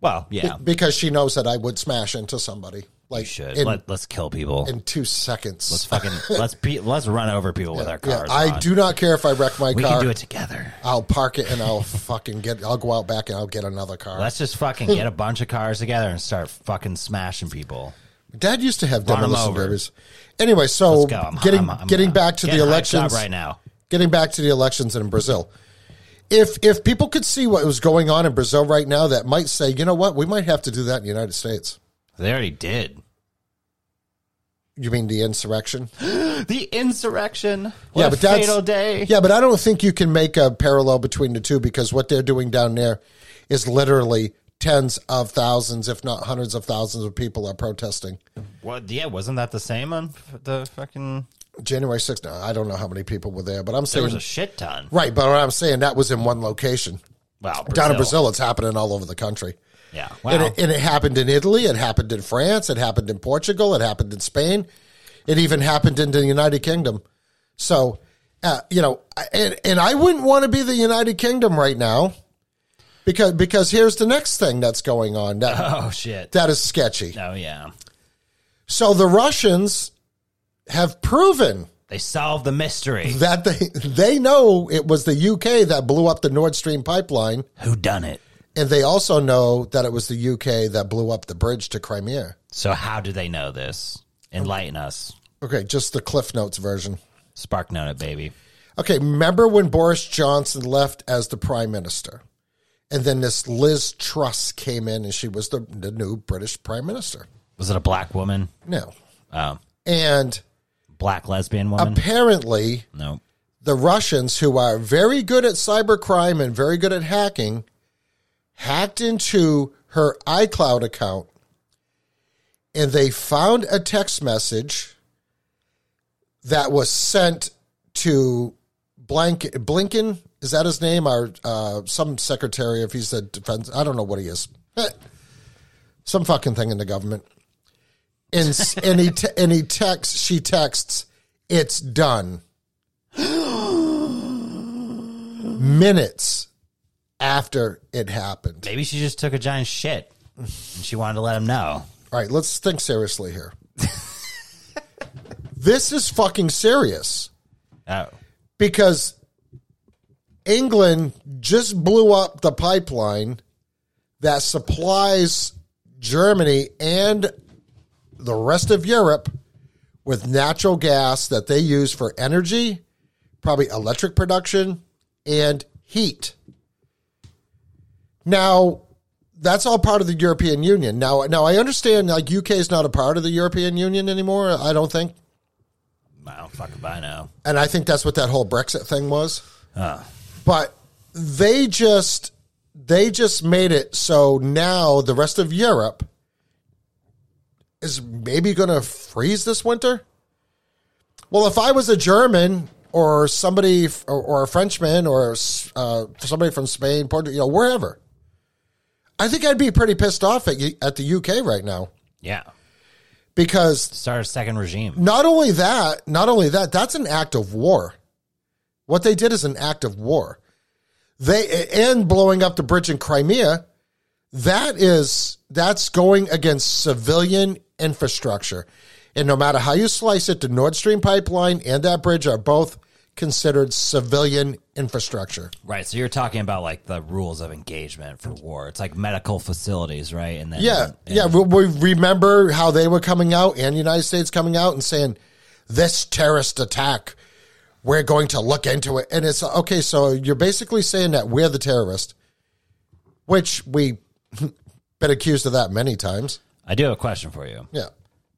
Well, yeah, Because she knows that I would smash into somebody like you should. in, Let, let's kill people. in two seconds. let's fucking let's be, let's run over people with our yeah, cars. I on. do not care if I wreck my We car. can do it together. I'll park it and I'll fucking get. I'll go out back and I'll get another car. Let's just fucking get a bunch of cars together and start fucking smashing people. Dad used to have demolition derbies. Anyway, so I'm, getting I'm- I'm- getting back to the getting hyped up elections right now. Getting back to the elections in Brazil. If if people could see what was going on in Brazil right now, that might say, you know what, we might have to do that in the United States. They already did. You mean the insurrection? The insurrection. What yeah, a but that's fatal day. Yeah, but I don't think you can make a parallel between the two because what they're doing down there is literally tens of thousands, if not hundreds of thousands of people are protesting. What? Yeah, wasn't that the same on the fucking? January 6th. Now, I don't know how many people were there, but I'm saying There was a shit ton. right. But what I'm saying that was in one location. Wow, Down in Brazil, it's happening all over the country. Yeah, And, it, and it happened in Italy. It happened in France. It happened in Portugal. It happened in Spain. It even happened in the United Kingdom. So, uh, you know, and, and I wouldn't want to be the United Kingdom right now because because here's the next thing that's going on that oh shit. that is sketchy. oh yeah. So the Russians have proven They solved the mystery. that they they know it was the UK that blew up the Nord Stream pipeline, Who done it? And they also know that it was the UK that blew up the bridge to Crimea. So how do they know this? Enlighten us. Okay, just the Cliff Notes version. Spark note it, baby. Okay, remember when Boris Johnson left as the prime minister? And then this Liz Truss came in and she was the, the new British prime minister. Was it a black woman? No. Oh, And black lesbian woman? apparently no. the Russians, who are very good at cybercrime and very good at hacking, hacked into her iCloud account and they found a text message that was sent to Blank, Blinken. Is that his name? Or uh, some secretary, if he's a defense, I don't know what he is. Eh, Some fucking thing in the government. And, and he te- and he texts, she texts, it's done. Minutes after it happened. Maybe she just took a giant shit and she wanted to let him know. All right, let's think seriously here. this is fucking serious Oh. because England just blew up the pipeline that supplies Germany and the rest of Europe with natural gas that they use for energy, probably electric production, and heat. Now, that's all part of the European Union. Now, now I understand like UK is not a part of the European Union anymore. I don't think, I don't fucking buy now. and I think that's what that whole Brexit thing was. Oh. But they just they just made it so now the rest of Europe is maybe going to freeze this winter. Well, if I was a German or somebody or, or a Frenchman or uh, somebody from Spain, Portugal, you know, wherever, I think I'd be pretty pissed off at at the UK right now Yeah. because Start a second regime. not only that, not only that, that's an act of war. What they did is an act of war. They and blowing up the bridge in Crimea, that is that's going against civilian infrastructure. And no matter how you slice it, the Nord Stream pipeline and that bridge are both considered civilian infrastructure. Right. So you're talking about like the rules of engagement for war. It's like medical facilities, right? And then Yeah, and- yeah. We we remember how they were coming out and the United States coming out and saying this terrorist attack, we're going to look into it. And it's okay. So you're basically saying that we're the terrorist, which we been accused of that many times. I do have a question for you. Yeah.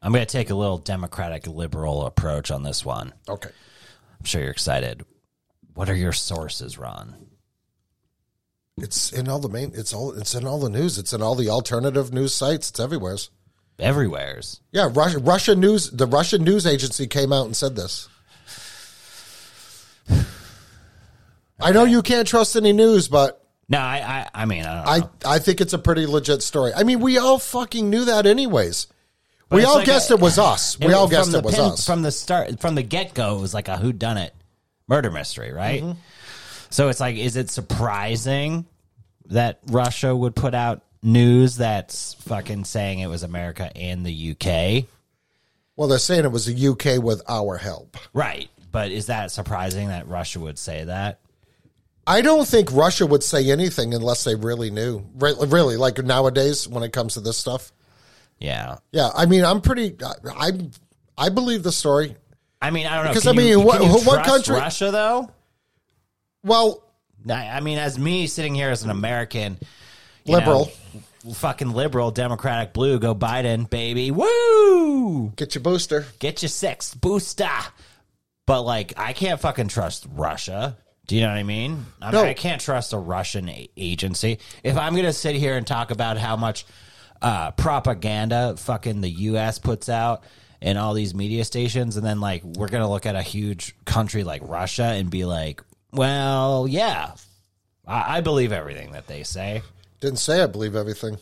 I'm going to take a little democratic liberal approach on this one. Okay. I'm sure you're excited. What are your sources, Ron? It's in all the main. It's all. It's in all the news. It's in all the alternative news sites. It's everywhere. Everywhere's. Yeah, Russia, Russia news. The Russian news agency came out and said this. I know you can't trust any news, but No, I, I, I mean, I don't know. I, I think it's a pretty legit story. I mean, we all fucking knew that anyways. But we all like guessed a- it was us. We It- all guessed it was pin- us. from the start, from the get go. It was like a who done it murder mystery, right? Mm-hmm. So it's like, is it surprising that Russia would put out news that's fucking saying it was America and the UK? well, they're saying it was the UK with our help. Right. But is that surprising that Russia would say that? I don't think Russia would say anything unless they really knew. Re- Really, like nowadays when it comes to this stuff. Yeah. Yeah, I mean, I'm pretty. I I, I believe the story. I mean, I don't know. Because, Can I mean, you, what- what country- Russia though? Well, I mean, as me sitting here as an American, liberal. know, fucking liberal, Democratic blue, go Biden, baby, woo! Get your booster. Get your six booster. But like, I can't fucking trust Russia. Do you know what I mean? I, No. mean, I can't trust a Russian a- agency. If I'm gonna sit here and talk about how much uh, propaganda fucking the U.S. puts out in all these media stations, and then like we're gonna look at a huge country like Russia and be like, well, yeah, I, I believe everything that they say. Didn't say I believe everything,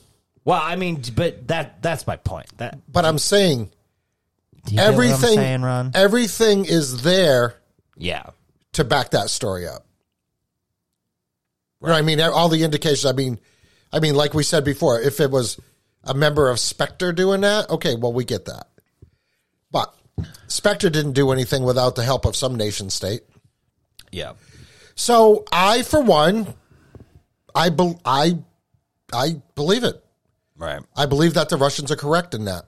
Well, I mean, but that that's my point. That but I'm saying do you get what I'm everything. saying, Ron? Everything is there Yeah, to back that story up. You know I mean? All the indications. I mean, I mean, like we said before, if it was a member of Spectre doing that, okay, well, we get that. But Spectre didn't do anything without the help of some nation state. yeah. So I, for one, I be, I, I believe it. Right. I believe that the Russians are correct in that.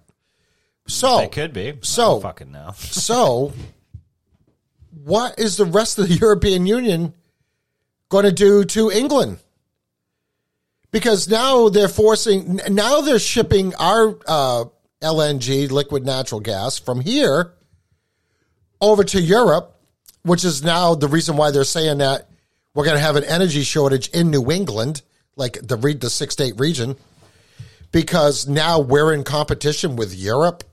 So It could be. So- fucking now. So, what is the rest of the European Union going to do to England? Because now they're forcing, now they're shipping our uh, LNG, liquid natural gas, from here over to Europe. which is now the reason why they're saying that we're going to have an energy shortage in New England, like the read the six state region, because now we're in competition with Europe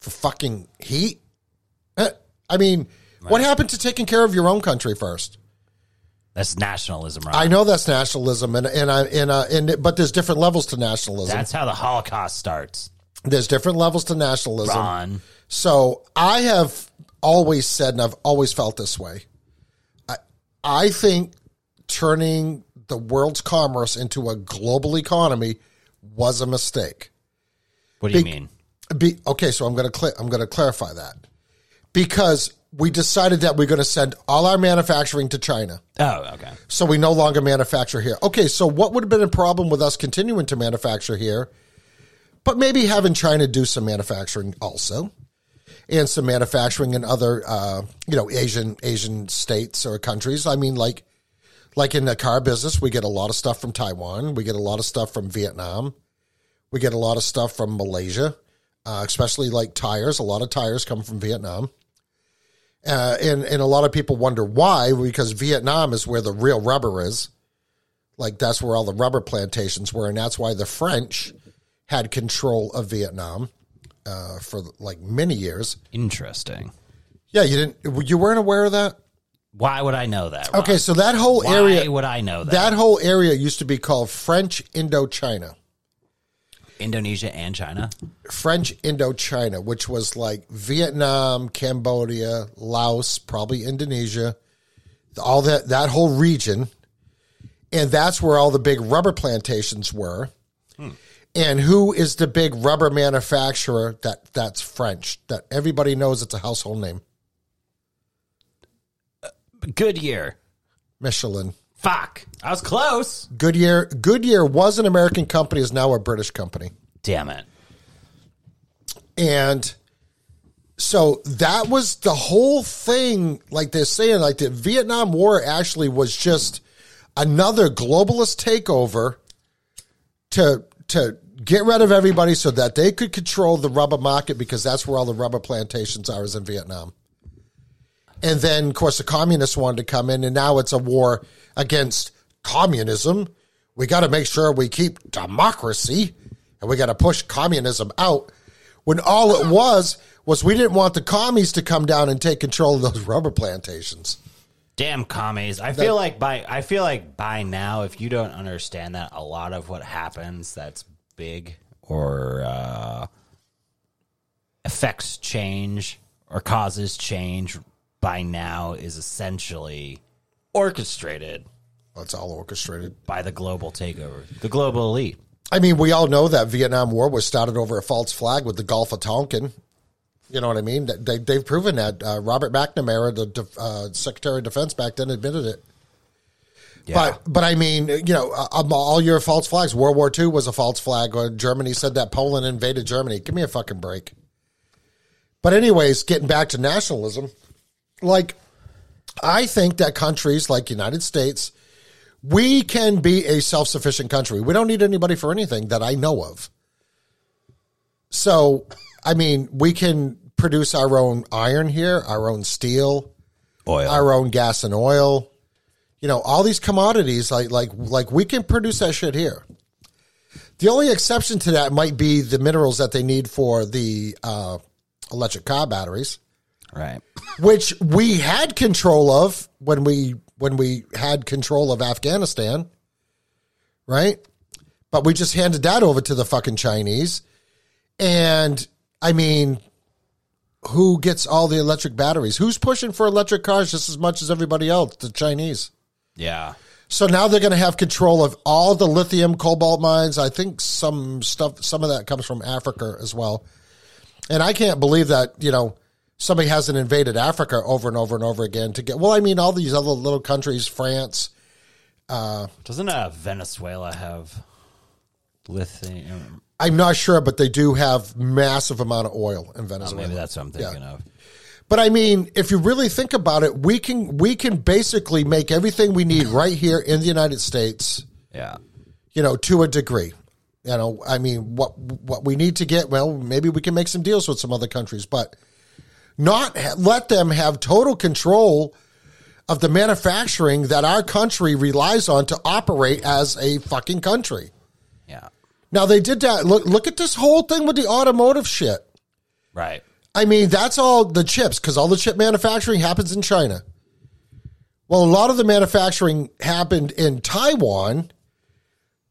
for fucking heat. Eh, I mean, what happened to taking care of your own country first? That's nationalism, right? I know that's nationalism, and and I and uh, and but there's different levels to nationalism. That's how the Holocaust starts. there's different levels to nationalism. Ron. So I have always said, and I've always felt this way. I, I think turning the world's commerce into a global economy was a mistake. What do you Be- mean? Be, okay, so I'm going to cl- I'm going to clarify that because we decided that we're going to send all our manufacturing to China, Oh, okay. so we no longer manufacture here. Okay, so what would have been a problem with us continuing to manufacture here, but maybe having China do some manufacturing also? and some manufacturing in other uh, you know Asian Asian states or countries. I mean, like like in the car business, we get a lot of stuff from Taiwan. We get a lot of stuff from Vietnam. We get a lot of stuff from Malaysia, uh, especially like tires. A lot of tires come from Vietnam. Uh, and and a lot of people wonder why because Vietnam is where the real rubber is, like that's where all the rubber plantations were, and that's why the French had control of Vietnam uh, for like many years. Interesting. Yeah, you didn't. You weren't aware of that. Why would I know that? Ron? Okay, so that whole Why area, would I know that? that whole area used to be called French Indochina. Indonesia and China. French Indochina, which was like Vietnam, Cambodia, Laos, probably Indonesia, all that that whole region, and that's where all the big rubber plantations were. Hmm. And who is the big rubber manufacturer that that's French that everybody knows it's a household name? Uh, Goodyear. Michelin. Fuck. I was close. Goodyear Goodyear was an American company, is now a British company. Damn it. And so that was the whole thing. Like they're saying, like the Vietnam War actually was just another globalist takeover to to get rid of everybody so that they could control the rubber market because that's where all the rubber plantations are is in Vietnam. And then, of course, the communists wanted to come in, and now it's a war against communism. We got to make sure we keep democracy, and we got to push communism out. When all it was was we didn't want the commies to come down and take control of those rubber plantations. Damn commies. I feel like by I feel like by now, if you don't understand that a lot of what happens that's big or uh, affects change or causes change by now is essentially orchestrated it's all orchestrated. by the global takeover, the global elite. I mean, we all know that Vietnam War was started over a false flag with the Gulf of Tonkin. You know what I mean? They, they've proven that. Uh, Robert McNamara, the def- uh, Secretary of Defense back then, admitted it. But but I mean, you know, uh, um, all your false flags. World War II was a false flag. Or Germany said that Poland invaded Germany. Give me a fucking break. But anyways, getting back to nationalism, like I think that countries like United States, we can be a self-sufficient country. We don't need anybody for anything that I know of. So, I mean, we can produce our own iron here, our own steel, Oil. our own gas and oil. You know, all these commodities, like like like we can produce that shit here. The only exception to that might be the minerals that they need for the uh, electric car batteries, right. which we had control of when we when we had control of Afghanistan, right? But we just handed that over to the fucking Chinese, and I mean, who gets all the electric batteries? Who's pushing for electric cars just as much as everybody else? The Chinese. Yeah. So now they're going to have control of all the lithium cobalt mines. I think some stuff, some of that comes from Africa as well. And I can't believe that, you know, somebody hasn't invaded Africa over and over and over again to get, well, I mean, all these other little countries, France, Uh, Doesn't uh, Venezuela have lithium? I'm not sure, but they do have massive amount of oil in Oh, Venezuela. maybe that's what I'm thinking of. But I mean, if you really think about it, we can we can basically make everything we need right here in the United States. Yeah. you know, to a degree. You know, I mean, what what we need to get, well, maybe we can make some deals with some other countries, but not ha- let them have total control of the manufacturing that our country relies on to operate as a fucking country. Yeah. Now they did that. Look, look at this whole thing with the automotive shit. Right. I mean, that's all the chips because all the chip manufacturing happens in China. Well, a lot of the manufacturing happened in Taiwan.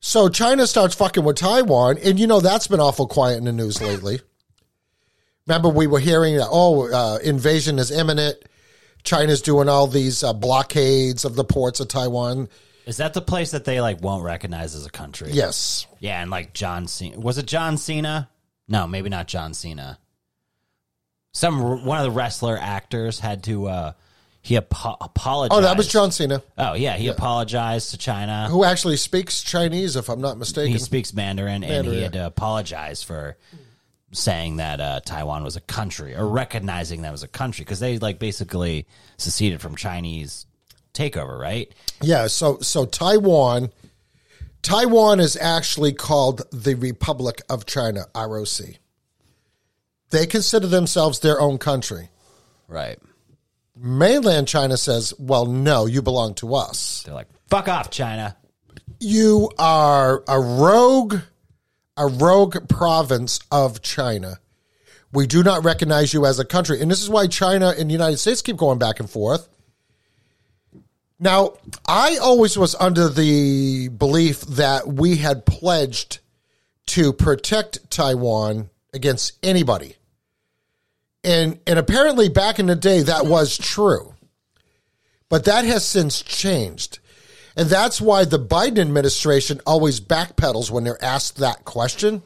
So China starts fucking with Taiwan, and you know that's been awful quiet in the news lately. Remember, we were hearing that oh, uh, invasion is imminent. China's doing all these uh, blockades of the ports of Taiwan. Is that the place that they like won't recognize as a country? Yes, Yeah, and like John Cena. Was it John Cena? No, maybe not John Cena. Some one of the wrestler actors had to uh he apo- apologized. Oh, that was John Cena, Oh, yeah, he apologized to China. who actually speaks Chinese, if I'm not mistaken. He speaks Mandarin, and Mandarin, he had to apologize for saying that uh, Taiwan was a country or recognizing that was a country because they like basically seceded from Chinese takeover, right? Yeah, so so Taiwan Taiwan is actually called the Republic of China, ROC. They consider themselves their own country. Right. Mainland China says, "Well, no, you belong to us. They're like, fuck off, China. You are a rogue a rogue province of China. We do not recognize you as a country." And this is why China and the United States keep going back and forth. Now, I always was under the belief that we had pledged to protect Taiwan against anybody. And and apparently back in the day that was true. But that has since changed. And that's why the Biden administration always backpedals when they're asked that question.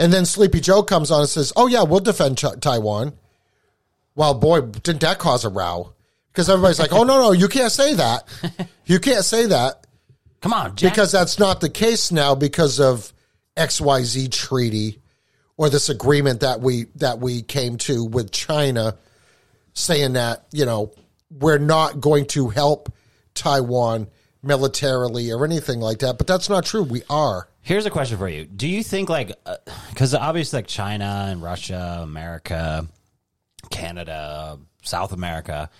And then Sleepy Joe comes on and says, "Oh yeah, we'll defend Ch- Taiwan." Well, boy, didn't that cause a row? Because everybody's like, "Oh no, no, you can't say that. You can't say that." Come on, Jack. because that's not the case now because of XYZ treaty or this agreement that we that we came to with China saying that, you know, we're not going to help Taiwan militarily or anything like that, but that's not true. We are. Here's a question for you. Do you think like uh, because obviously like China and Russia, America, Canada, South America,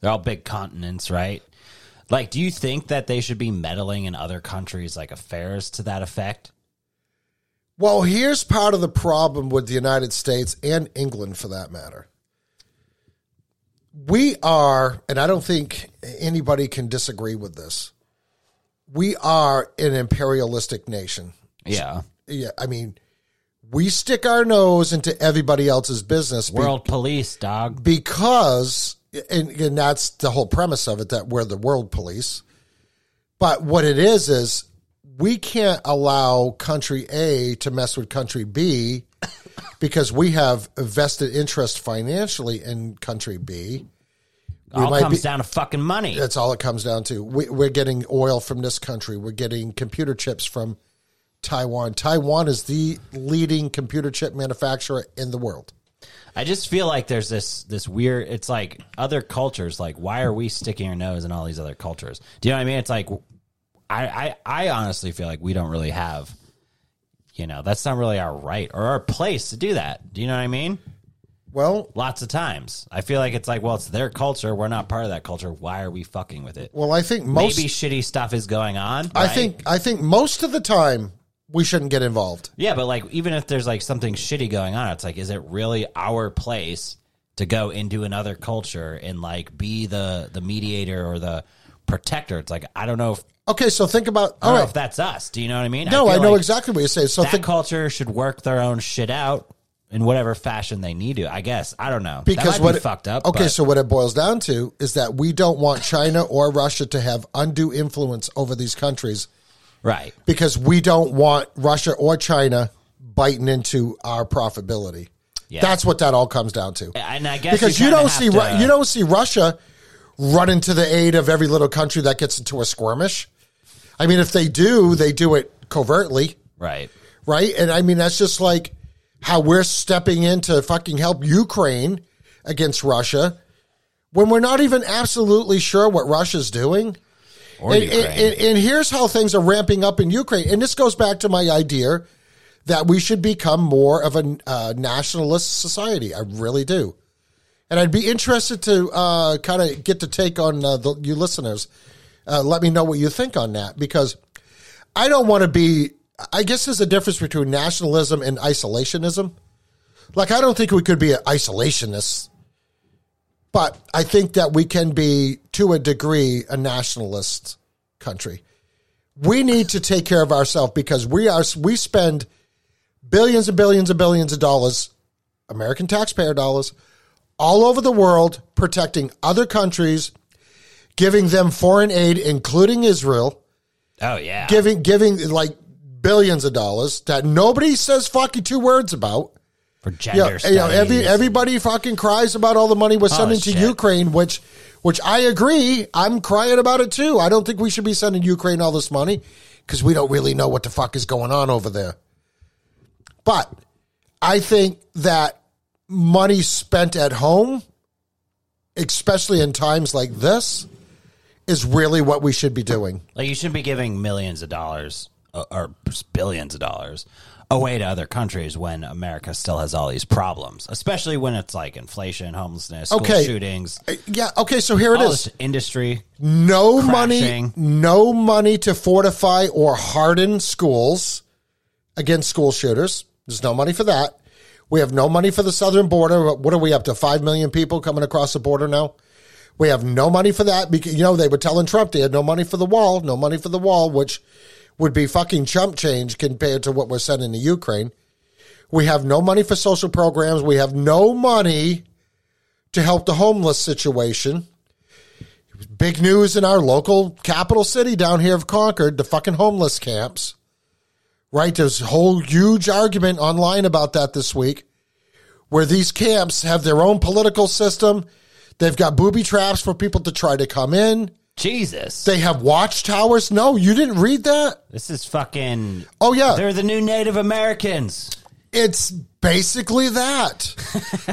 they're all big continents, right? Like, do you think that they should be meddling in other countries' like affairs to that effect? Well, here's part of the problem with the United States and England for that matter. We are, and I don't think anybody can disagree with this. We are an imperialistic nation. Yeah, Yeah, I mean, we stick our nose into everybody else's business be- world police, dog. because, and, and that's the whole premise of it that we're the world police. But what it is is we can't allow country A to mess with country B because we have a vested interest financially in country B. We All comes be- down to fucking money. That's all it comes down to. We, we're getting oil from this country. We're getting computer chips from Taiwan. Taiwan is the leading computer chip manufacturer in the world. I just feel like there's this this weird. It's like other cultures. Like, why are we sticking our nose in all these other cultures? Do you know what I mean? It's like, I I, I honestly feel like we don't really have. You know, that's not really our right or our place to do that. Do you know what I mean? Well, Lots of times, I feel like it's like, well, it's their culture. We're not part of that culture. Why are we fucking with it? well, I think most. Maybe shitty stuff is going on. I right? think I think most of the time we shouldn't get involved. Yeah, but like even if there's like something shitty going on, it's like, is it really our place to go into another culture and like be the the mediator or the protector? It's like I don't know if Okay, so think about. I All don't know if that's us. Do you know what I mean? No, I, feel know like exactly what you're saying. So that think culture should work their own shit out in whatever fashion they need to. I guess I don't know because what be it- fucked up. Okay, but- so what it boils down to is that we don't want China or Russia to have undue influence over these countries right, because we don't want Russia or China biting into our profitability. Yeah. That's what that all comes down to. and I guess because you, kinda don't see to- you don't see Russia running to the aid of every little country that gets into a skirmish. I mean, if they do, they do it covertly, right. right? And I mean, that's just like how we're stepping in to fucking help Ukraine against Russia when we're not even absolutely sure what Russia's doing. And, and, and, and here's how things are ramping up in Ukraine. And this goes back to my idea that we should become more of a uh, nationalist society. I really do. and I'd be interested to uh, kind of get to take on uh, the, you listeners. Uh, let me know what you think on that because I don't want to be. I guess there's a difference between nationalism and isolationism. Like I don't think we could be isolationists, but I think that we can be to a degree a nationalist country. We need to take care of ourselves because we are we spend billions and billions and billions of dollars, American taxpayer dollars, all over the world protecting other countries, giving them foreign aid, including Israel, Oh yeah. giving giving like billions of dollars that nobody says fucking two words about. for Yeah, gender you know, every everybody fucking cries about all the money we're oh, sending to. Ukraine, which which I agree. I'm crying about it too. I don't think we should be sending Ukraine all this money because we don't really know what the fuck is going on over there. But I think that money spent at home, especially in times like this, is really what we should be doing. Like you shouldn't be giving millions of dollars uh, or billions of dollars away to other countries when America still has all these problems, especially when it's like inflation, homelessness, school Okay. shootings, Uh, Yeah. Okay. So here it all is. this industry. no crashing. money no money to fortify or harden schools against school shooters there's no money for that we have no money for the southern border what are we up to 5 million people coming across the border now we have no money for that because you know they were telling trump they had no money for the wall no money for the wall which would be fucking chump change compared to what we're sending to ukraine we have no money for social programs we have no money to help the homeless situation big news in our local capital city down here of Concord, the fucking homeless camps. Right? There's a whole huge argument online about that this week where these camps have their own political system. They've got booby traps for people to try to come in. Jesus, They have watchtowers. No, you didn't read that? this is fucking. Oh, yeah. They're the new Native Americans. It's basically that.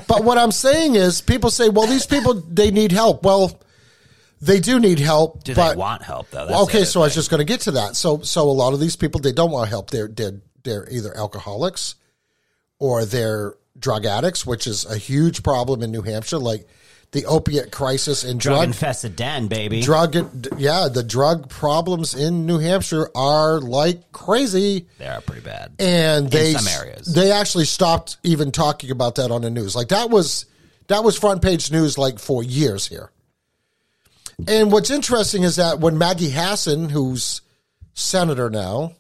but what I'm saying is people say, well, these people, they need help. Well, they do need help. Do but they want help though? That's okay, so I was just going to get to that. So, so a lot of these people they don't want help. They're they're they're either alcoholics or they're drug addicts, which is a huge problem in New Hampshire. Like the opiate crisis and drug drug infested den, baby. drug, yeah, the drug problems in New Hampshire are like crazy. they are pretty bad. And they some areas. they actually stopped even talking about that on the news. Like that was that was front page news like for years here. And what's interesting is that when Maggie Hassan, who's senator now,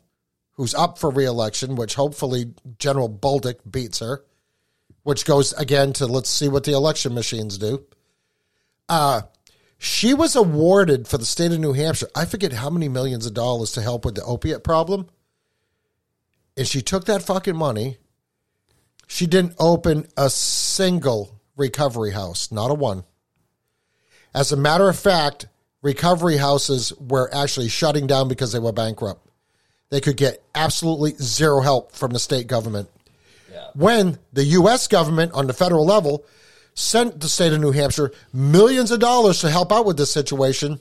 who's up for reelection, which hopefully General Bolduc beats her, which goes again to let's see what the election machines do. Uh, she was awarded for the state of New Hampshire, I forget how many millions of dollars to help with the opiate problem. And she took that fucking money. She didn't open a single recovery house, not a one. As a matter of fact, recovery houses were actually shutting down because they were bankrupt. They could get absolutely zero help from the state government. When the U.S. government on the federal level sent the state of New Hampshire millions of dollars to help out with this situation,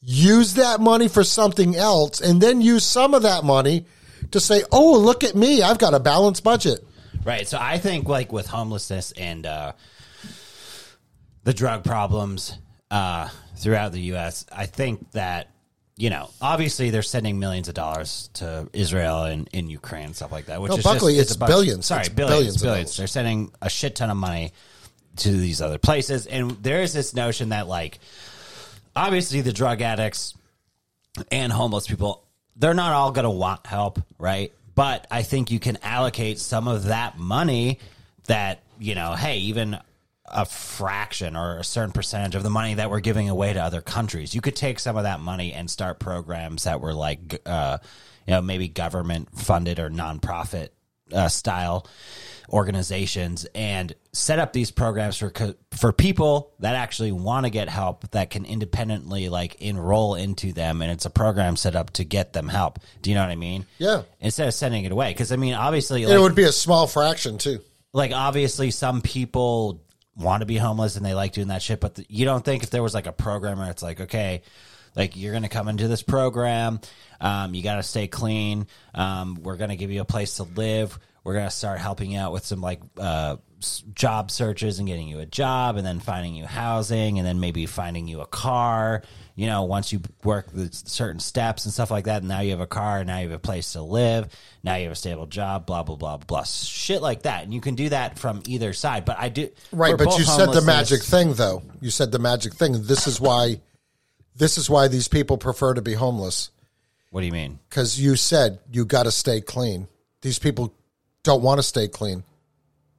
use that money for something else, and then use some of that money to say, oh, look at me, I've got a balanced budget. Right. So I think like with homelessness and uh, the drug problems uh, throughout the U.S., I think that you know obviously they're sending millions of dollars to Israel and in Ukraine and stuff like that. Which No, is Buckley, just, it's a bunch- billions. Sorry, It's billions, billions billions. They're sending a shit ton of money to these other places, and there is this notion that like obviously the drug addicts and homeless people, they're not all going to want help, right? But I think you can allocate some of that money that, you know, hey, even a fraction or a certain percentage of the money that we're giving away to other countries. You could take some of that money and start programs that were like, uh, you know, maybe government funded or nonprofit uh, style organizations and set up these programs for for people that actually want to get help that can independently like enroll into them and it's a program set up to get them help. Do you know what I mean? Yeah. Instead of sending it away cuz I mean obviously And it would be a small fraction, too. like obviously some people want to be homeless and they like doing that shit but the, you don't think if there was like a program where it's like okay like you're gonna come into this program um, you gotta stay clean um, we're gonna give you a place to live we're we're gonna start helping you out with some like uh, job searches and getting you a job, and then finding you housing, and then maybe finding you a car. You know, once you work the certain steps and stuff like that, and now you have a car, now you have a place to live, now you have a stable job, blah blah blah blah, shit like that, and you can do that from either side. But I do Right, but you said the magic thing though. You said the magic thing. This is why this is why these people prefer to be homeless What do you mean? cuz you said you got to stay clean. These people don't want to stay clean.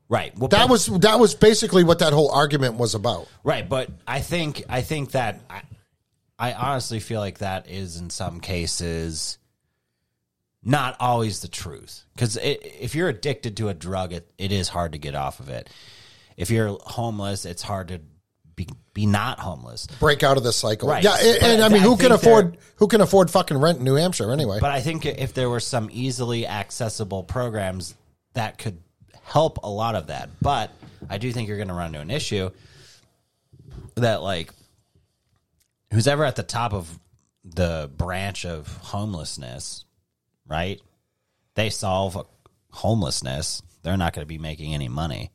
Right. Well, That but- was that was basically what that whole argument was about. Right, but I think I think that I, I honestly feel like that is in some cases not always the truth because if you're addicted to a drug, it, it is hard to get off of it. If you're homeless, it's hard to be be not homeless. Break out of the cycle. Right. Yeah, and, and I mean, I who can afford who can afford fucking rent in New Hampshire anyway? But I think if there were some easily accessible programs that could help a lot of that. But I do think you're going to run into an issue that, like, who's ever at the top of the branch of homelessness, right? They solve homelessness. They're not going to be making any money.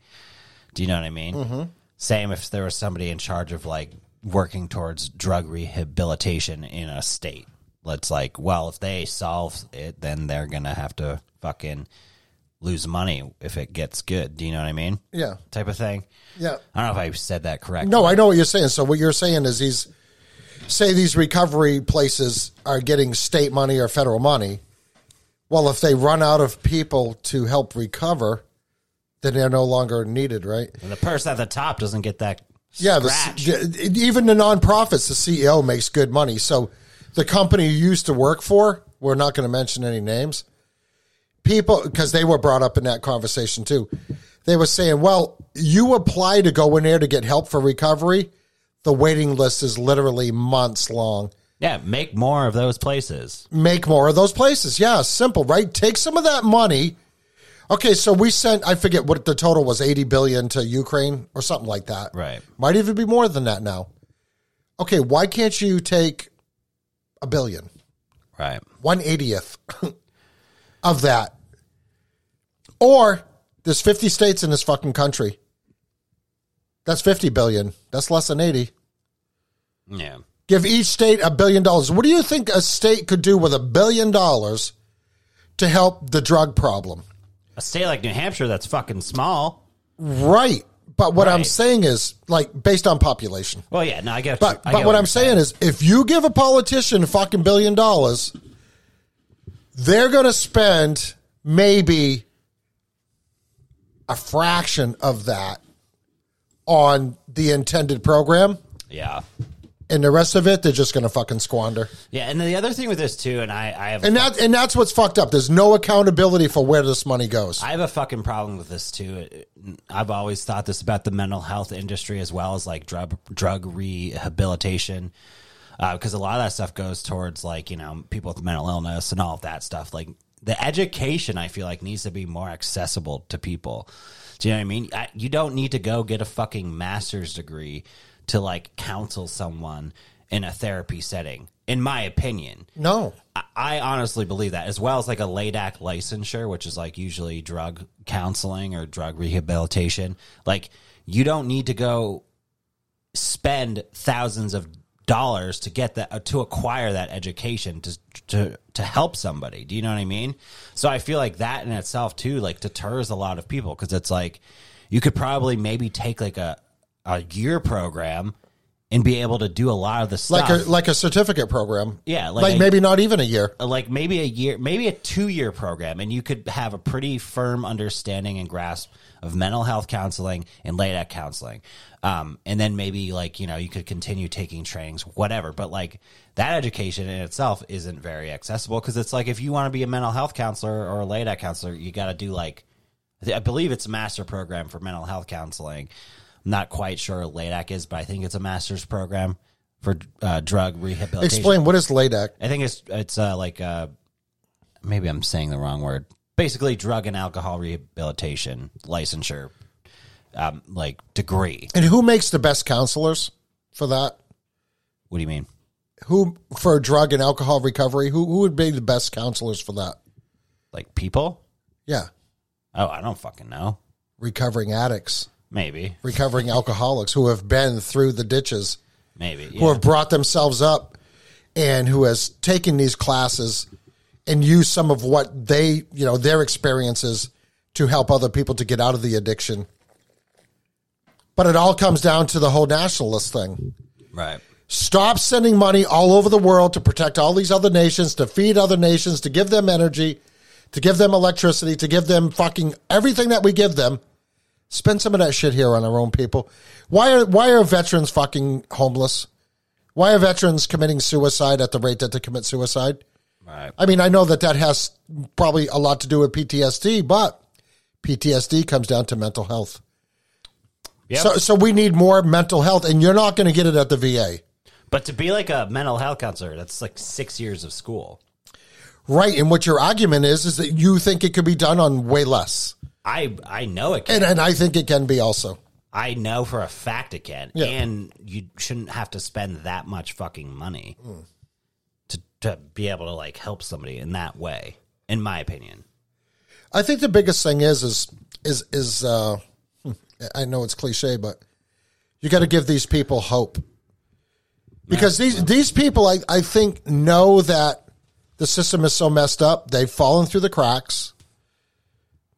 Do you know what I mean? Mm-hmm. Same if there was somebody in charge of like working towards drug rehabilitation in a state. Let's like, well, if they solve it, then they're gonna have to fucking lose money if it gets good. Do you know what I mean? yeah. Type of thing. Yeah. I don't know if I said that correctly. No, I know what you're saying. So what you're saying is these say these recovery places are getting state money or federal money. Well, if they run out of people to help recover, then they're no longer needed, right? And the person at the top doesn't get that. Yeah, the, even the nonprofits, the CEO makes good money. So the company you used to work for, we're not going to mention any names. People, because they were brought up in that conversation too. They were saying, well, you apply to go in there to get help for recovery. The waiting list is literally months long. yeah, make more of those places. Make more of those places. Yeah, simple, right? Take some of that money. Okay, so we sent, I forget what the total was, 80 billion to Ukraine or something like that. Right. Might even be more than that now. Okay, why can't you take a billion, Right. one eightieth of that? Or there's 50 states in this fucking country. That's 50 billion. That's less than 80. Yeah. Give each state a billion dollars. What do you think a state could do with a billion dollars to help the drug problem? A state like New Hampshire that's fucking small. Right. But what I'm saying is, like, based on population. Well, yeah, no, I get. But I but get what I'm you're saying is, if you give a politician a fucking billion dollars, they're going to spend maybe a fraction of that on the intended program, yeah, and the rest of it they're just going to fucking squander. yeah. And the other thing with this too, and I, I have, And that and that's what's fucked up. There's no accountability for where this money goes. I have a fucking problem with this too. I've always thought this about the mental health industry as well as like drug drug rehabilitation, Uh, because a lot of that stuff goes towards like you know people with mental illness and all of that stuff. Like the education, I feel like needs to be more accessible to people. Do you know what I mean? I, you don't need to go get a fucking master's degree to like counsel someone in a therapy setting. In my opinion, no. I- I honestly believe that, as well as like a LADAC licensure, which is like usually drug counseling or drug rehabilitation. Like, you don't need to go spend thousands of dollars to get that uh, to acquire that education to to to help somebody. Do you know what I mean? So I feel like that in itself too like deters a lot of people because it's like you could probably maybe take like a a year program and be able to do a lot of the stuff Like a like a certificate program. Yeah, like Like, a- maybe not even a year. like maybe a year, maybe a two year program, and you could have a pretty firm understanding and grasp of mental health counseling and LADAC counseling. Um, and then maybe like, you know, you could continue taking trainings, whatever. But like that education in itself isn't very accessible because it's like if you want to be a mental health counselor or a LADAC counselor, you got to do like, I believe it's a master program for mental health counseling. I'm not quite sure LADAC is, but I think it's a master's program for uh, drug rehabilitation. Explain what is LADAC. I think it's it's uh, like uh, maybe I'm saying the wrong word. Basically, drug and alcohol rehabilitation licensure, um, like degree. And who makes the best counselors for that? What do you mean? Who for drug and alcohol recovery? Who who would be the best counselors for that? Like people? Yeah. Oh, I don't fucking know. Recovering addicts, Maybe, recovering alcoholics who have been through the ditches, maybe. who have brought themselves up, and who has taken these classes and used some of what they, you know, their experiences to help other people to get out of the addiction. But it all comes down to the whole nationalist thing. Right. Stop sending money all over the world to protect all these other nations, to feed other nations, to give them energy, to give them electricity, to give them fucking everything that we give them. Spend some of that shit here on our own people. Why are why are veterans fucking homeless? Why are veterans committing suicide at the rate that they commit suicide? Right. I mean, I know that that has probably a lot to do with PTSD, but PTSD comes down to mental health. Yep. So, so we need more mental health, and you're not going to get it at the VA. But to be like a mental health counselor, that's like six years of school. Right, and what your argument is is that you think it could be done on way less, I I know it can. and and I think it can be also. I know for a fact it can. Yeah. And you shouldn't have to spend that much fucking money to to be able to like help somebody in that way, in my opinion. I think the biggest thing is is is is uh, I know it's cliche, but you got to give these people hope because these these people I I think know that the system is so messed up they've fallen through the cracks.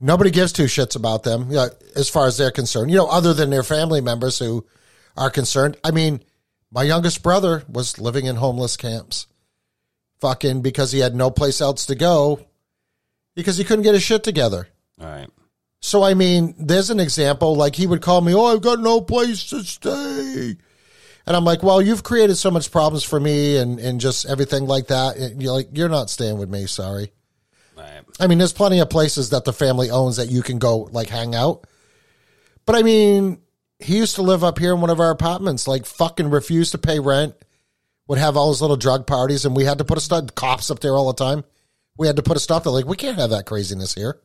Nobody gives two shits about them, you know, as far as they're concerned. You know, other than their family members who are concerned. I mean, my youngest brother was living in homeless camps, fucking because he had no place else to go because he couldn't get his shit together. All right. So I mean, there's an example. Like he would call me, "Oh, I've got no place to stay," and I'm like, "Well, you've created so much problems for me, and and just everything like that. And you're like, you're not staying with me. Sorry. Right. I mean, there's plenty of places that the family owns that you can go like hang out. But I mean, he used to live up here in one of our apartments. Like fucking refused to pay rent. Would have all his little drug parties, and we had to put a stop. Cops up there all the time. We had to put a stop. They're like, we can't have that craziness here.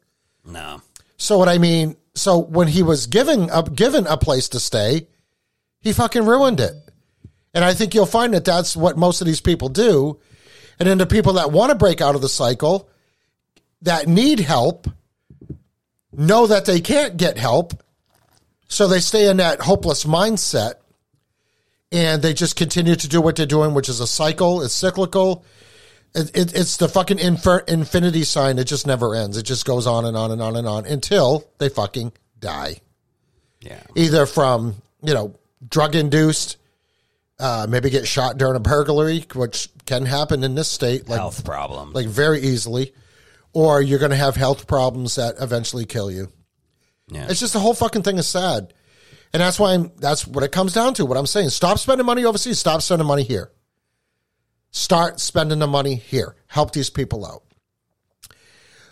No. So what I mean, so when he was given up given a place to stay, he fucking ruined it. And I think you'll find that that's what most of these people do. And then the people that want to break out of the cycle, that need help, know that they can't get help, so they stay in that hopeless mindset, and they just continue to do what they're doing, which is a cycle. It's cyclical. It, it, it's the fucking infer, infinity sign. It just never ends. It just goes on and on and on and on until they fucking die. Yeah. Either from, you know, drug induced, uh, maybe get shot during a burglary, which can happen in this state, like, Health problem. like very easily, or you're going to have health problems that eventually kill you. yeah. It's just the whole fucking thing is sad. And that's why I'm, that's what it comes down to. What I'm saying, stop spending money overseas, stop spending money here. Start spending the money here. Help these people out.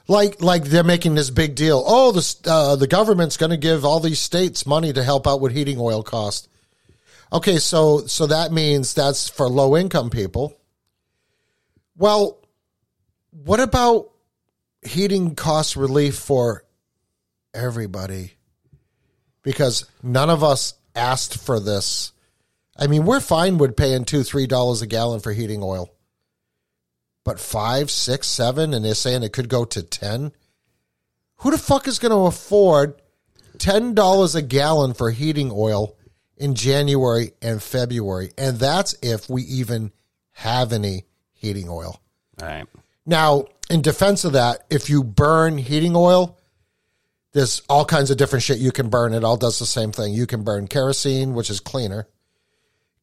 Like, like they're making this big deal. Oh, the uh, the government's going to give all these states money to help out with heating oil costs. Okay, so so that means that's for low income people. Well, what about heating cost relief for everybody? Because none of us asked for this. I mean, we're fine with paying two, three dollars a gallon for heating oil. But five, six, seven, and they're saying it could go to ten. Who the fuck is going to afford ten dollars a gallon for heating oil in January and February? And that's if we even have any heating oil. All right. Now, in defense of that, if you burn heating oil, there's all kinds of different shit you can burn. It all does the same thing. You can burn kerosene, which is cleaner.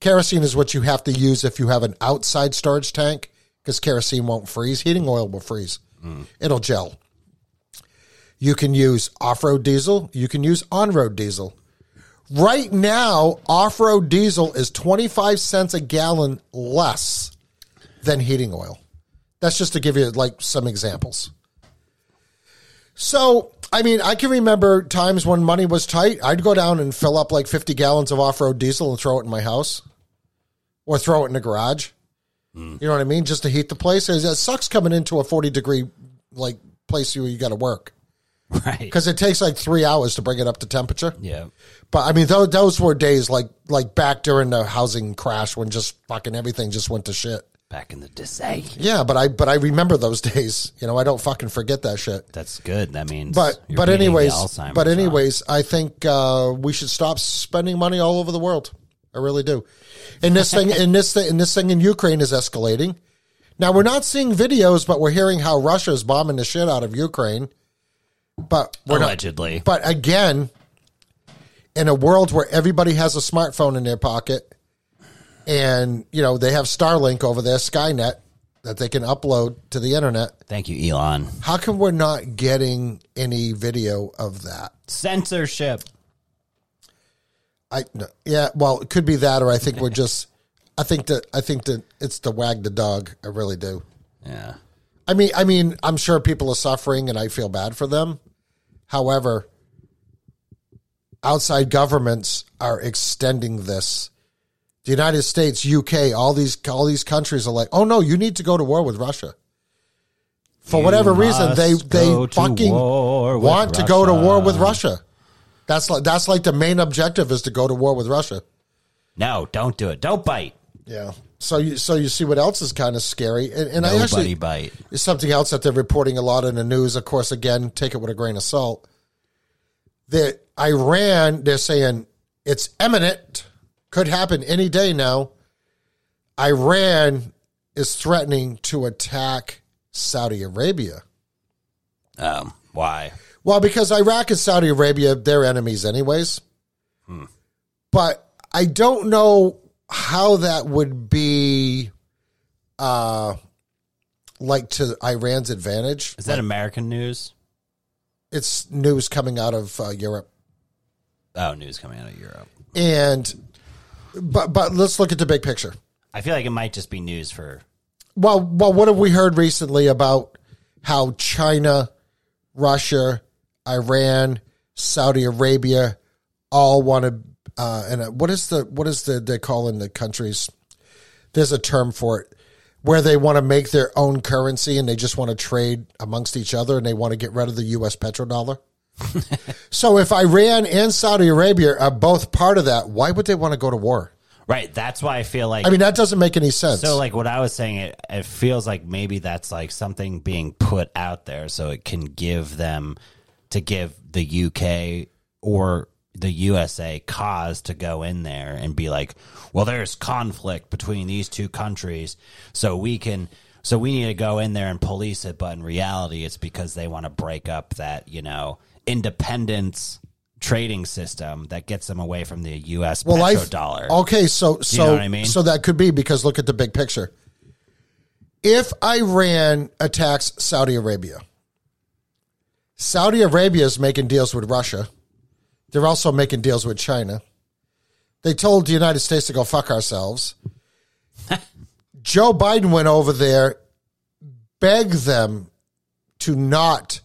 Kerosene is what you have to use if you have an outside storage tank because kerosene won't freeze. Heating oil will freeze, hmm. it'll gel. You can use off road diesel, you can use on road diesel. Right now, off road diesel is 25 cents a gallon less than heating oil. That's just to give you like some examples. So, I mean, I can remember times when money was tight. I'd go down and fill up like 50 gallons of off road diesel and throw it in my house or throw it in the garage. Mm. You know what I mean? Just to heat the place. It sucks coming into a 40 degree like place where you got to work Right. because it takes like three hours to bring it up to temperature. Yeah. But I mean, those, those were days like like back during the housing crash when just fucking everything just went to shit. Back in the day. Yeah, but I but I remember those days. You know, I don't fucking forget that shit. That's good. That means. But you're but anyways, but anyways, I think uh, we should stop spending money all over the world. I really do. And this thing, and this thing, and this thing in Ukraine is escalating. Now we're not seeing videos, but we're hearing how Russia is bombing the shit out of Ukraine. But we're allegedly. not. But again, in a world where everybody has a smartphone in their pocket, and you know they have Starlink over there, Skynet, that they can upload to the internet. Thank you, Elon. How come we're not getting any video of that? Censorship. I no, yeah, well, it could be that, or I think we're just. I think that I think that it's the wag the dog. I really do. Yeah. I mean, I mean, I'm sure people are suffering, and I feel bad for them. However, outside governments are extending this. The United States, UK, all these all these countries are like, oh no, you need to go to war with Russia. For whatever reason, they they fucking war with want to go to war with Russia. Russia. That's like that's like the main objective is to go to war with Russia. No, don't do it. Don't bite. Yeah. So you so you see what else is kind of scary, and, and I actually bite. is something else that they're reporting a lot in the news. Of course, again, take it with a grain of salt. That Iran, they're saying it's imminent, could happen any day now. Iran is threatening to attack Saudi Arabia. Um, why? Well, because Iraq and Saudi Arabia, they're enemies anyways. But I don't know how that would be uh like to Iran's advantage. Is that American news? It's news coming out of uh, Europe. Oh, news coming out of Europe. And but but let's look at the big picture. I feel like it might just be news for. Well, well, what have we heard recently about how China, Russia, Iran, Saudi Arabia all want to? Uh, and uh, what is the what is the they call in the countries? There's a term for it where they want to make their own currency and they just want to trade amongst each other and they want to get rid of the U.S. petrodollar. so if Iran and Saudi Arabia are both part of that, why would they want to go to war? Right. That's why I feel like. I mean, that doesn't make any sense. so, like what I was saying, it, it feels like maybe that's like something being put out there so it can give them to give the UK or the USA cause to go in there and be like, well, there's conflict between these two countries, so we can. So we need to go in there and police it, but in reality, it's because they want to break up that you know independence trading system that gets them away from the U.S. well, I petrodollar. okay, so so know what I mean? so that could be because look at the big picture. If Iran attacks Saudi Arabia, Saudi Arabia is making deals with Russia. They're also making deals with China. They told the United States to go fuck ourselves. Joe Biden went over there, begged them to not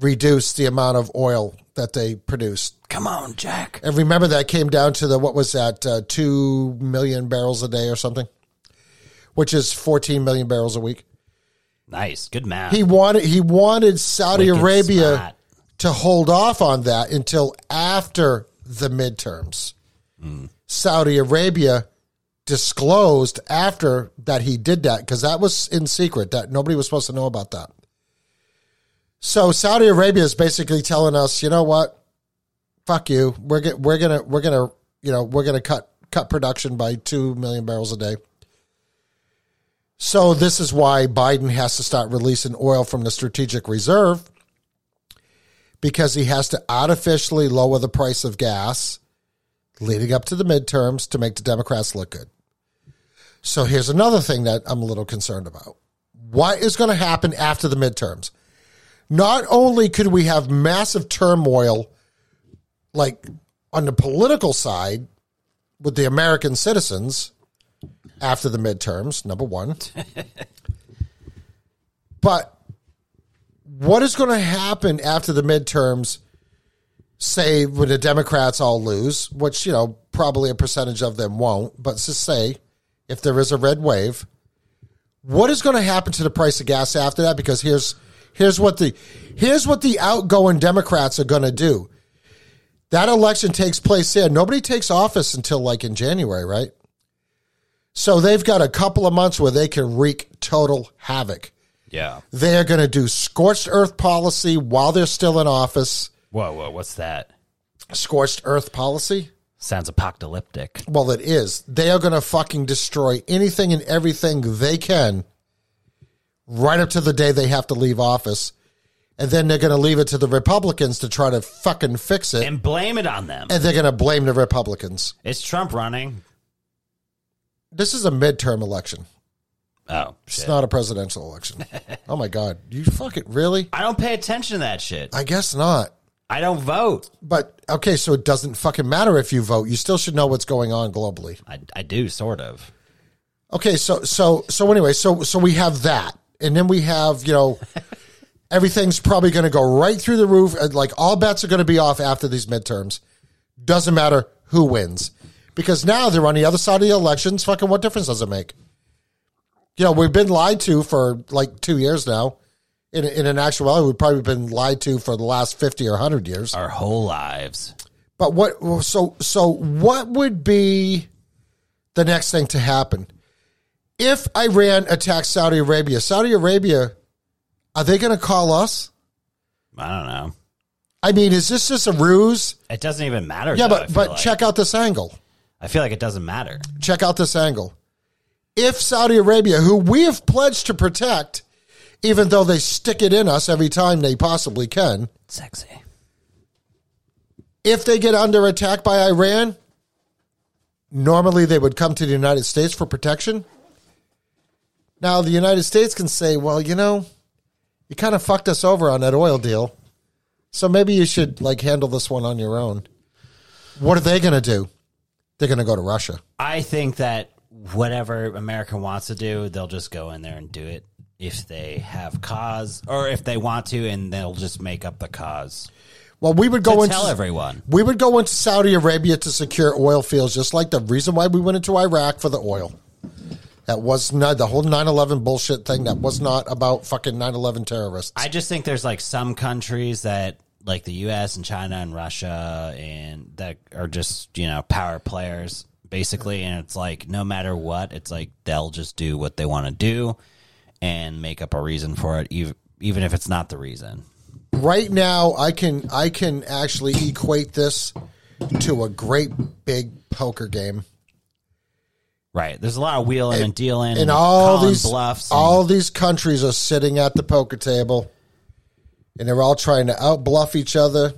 reduce the amount of oil that they produced. Come on, Jack. And remember that came down to the what was that uh, two million barrels a day or something, which is fourteen million barrels a week. Nice, good math. He wanted he wanted Saudi Wicked Arabia smart. to hold off on that until after the midterms. Saudi Arabia disclosed after that he did that because that was in secret that nobody was supposed to know about that. So Saudi Arabia is basically telling us, you know what? Fuck you. We're get, we're gonna we're gonna you know we're gonna cut cut production by two million barrels a day. So this is why Biden has to start releasing oil from the strategic reserve because he has to artificially lower the price of gas leading up to the midterms to make the Democrats look good. So here's another thing that I'm a little concerned about. What is going to happen after the midterms? Not only could we have massive turmoil like on the political side with the American citizens after the midterms, number one. but what is going to happen after the midterms, say, when the Democrats all lose, which, you know, probably a percentage of them won't, but just say if there is a red wave, what is going to happen to the price of gas after that? Because here's here's what the here's what the outgoing Democrats are going to do. That election takes place there. Nobody takes office until like in January, right? So they've got a couple of months where they can wreak total havoc. Yeah. They are going to do scorched earth policy while they're still in office. Whoa, whoa, what's that? Scorched earth policy? Sounds apocalyptic. Well, it is. They are going to fucking destroy anything and everything they can right up to the day they have to leave office. And then they're going to leave it to the Republicans to try to fucking fix it. And blame it on them. And they're going to blame the Republicans. It's Trump running? This is a midterm election. Oh, It's shit. not a presidential election. oh my God. You fucking really? I don't pay attention to that shit. I guess not. I don't vote. But okay, so it doesn't fucking matter if you vote. You still should know what's going on globally. I, I do, sort of. Okay, so so so anyway, so so we have that, and then we have you know everything's probably going to go right through the roof. and, Like all bets are going to be off after these midterms. Doesn't matter who wins because now they're on the other side of the elections. Fucking what difference does it make? You know, we've been lied to for like two years now. In in an actuality, we've probably been lied to for the last fifty or hundred years. Our whole lives. But what? So so what would be the next thing to happen if Iran attacks Saudi Arabia? Saudi Arabia, are they going to call us? I don't know. I mean, is this just a ruse? It doesn't even matter. Yeah, though, but but like. check out this angle. I feel like it doesn't matter. Check out this angle. If Saudi Arabia, who we have pledged to protect, even though they stick it in us every time they possibly can, Sexy. if they get under attack by Iran, normally they would come to the United States for protection. Now, the United States can say, well, you know, you kind of fucked us over on that oil deal. So maybe you should like handle this one on your own. What are they going to do? They're going to go to Russia. I think that whatever America wants to do, they'll just go in there and do it if they have cause or if they want to, and they'll just make up the cause. Well, we would To go into tell everyone. we would go into Saudi Arabia to secure oil fields, just like the reason why we went into Iraq for the oil. That was not the whole 9-11 bullshit thing. That was not about fucking 9-11 terrorists. I just think there's like some countries that like the US and China and Russia and that are just, you know, power players basically and it's like no matter what, it's like they'll just do what they want to do and make up a reason for it even even if it's not the reason. right now I can I can actually equate this to a great big poker game. Right. There's a lot of wheeling and, dealing And all these bluffs. and- all these countries are sitting at the poker table and they're all trying to out bluff each other.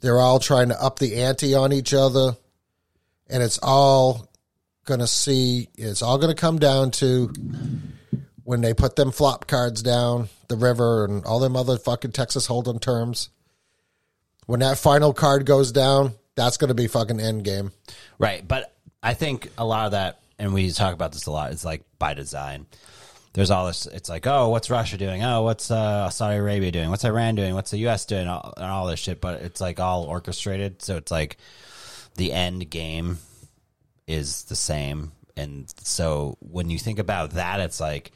They're all trying to up the ante on each other. And it's all going to see it's all going to come down to when they put them flop cards down the river and all them other fucking Texas Hold'em terms. When that final card goes down, that's going to be fucking end game. Right. But I think a lot of that, and we talk about this a lot, it's like by design. There's all this, it's like, oh, what's Russia doing? Oh, what's uh, Saudi Arabia doing? What's Iran doing? What's the U.S. doing? All, and all this shit. But it's like all orchestrated. So it's like the end game is the same. And so when you think about that, it's like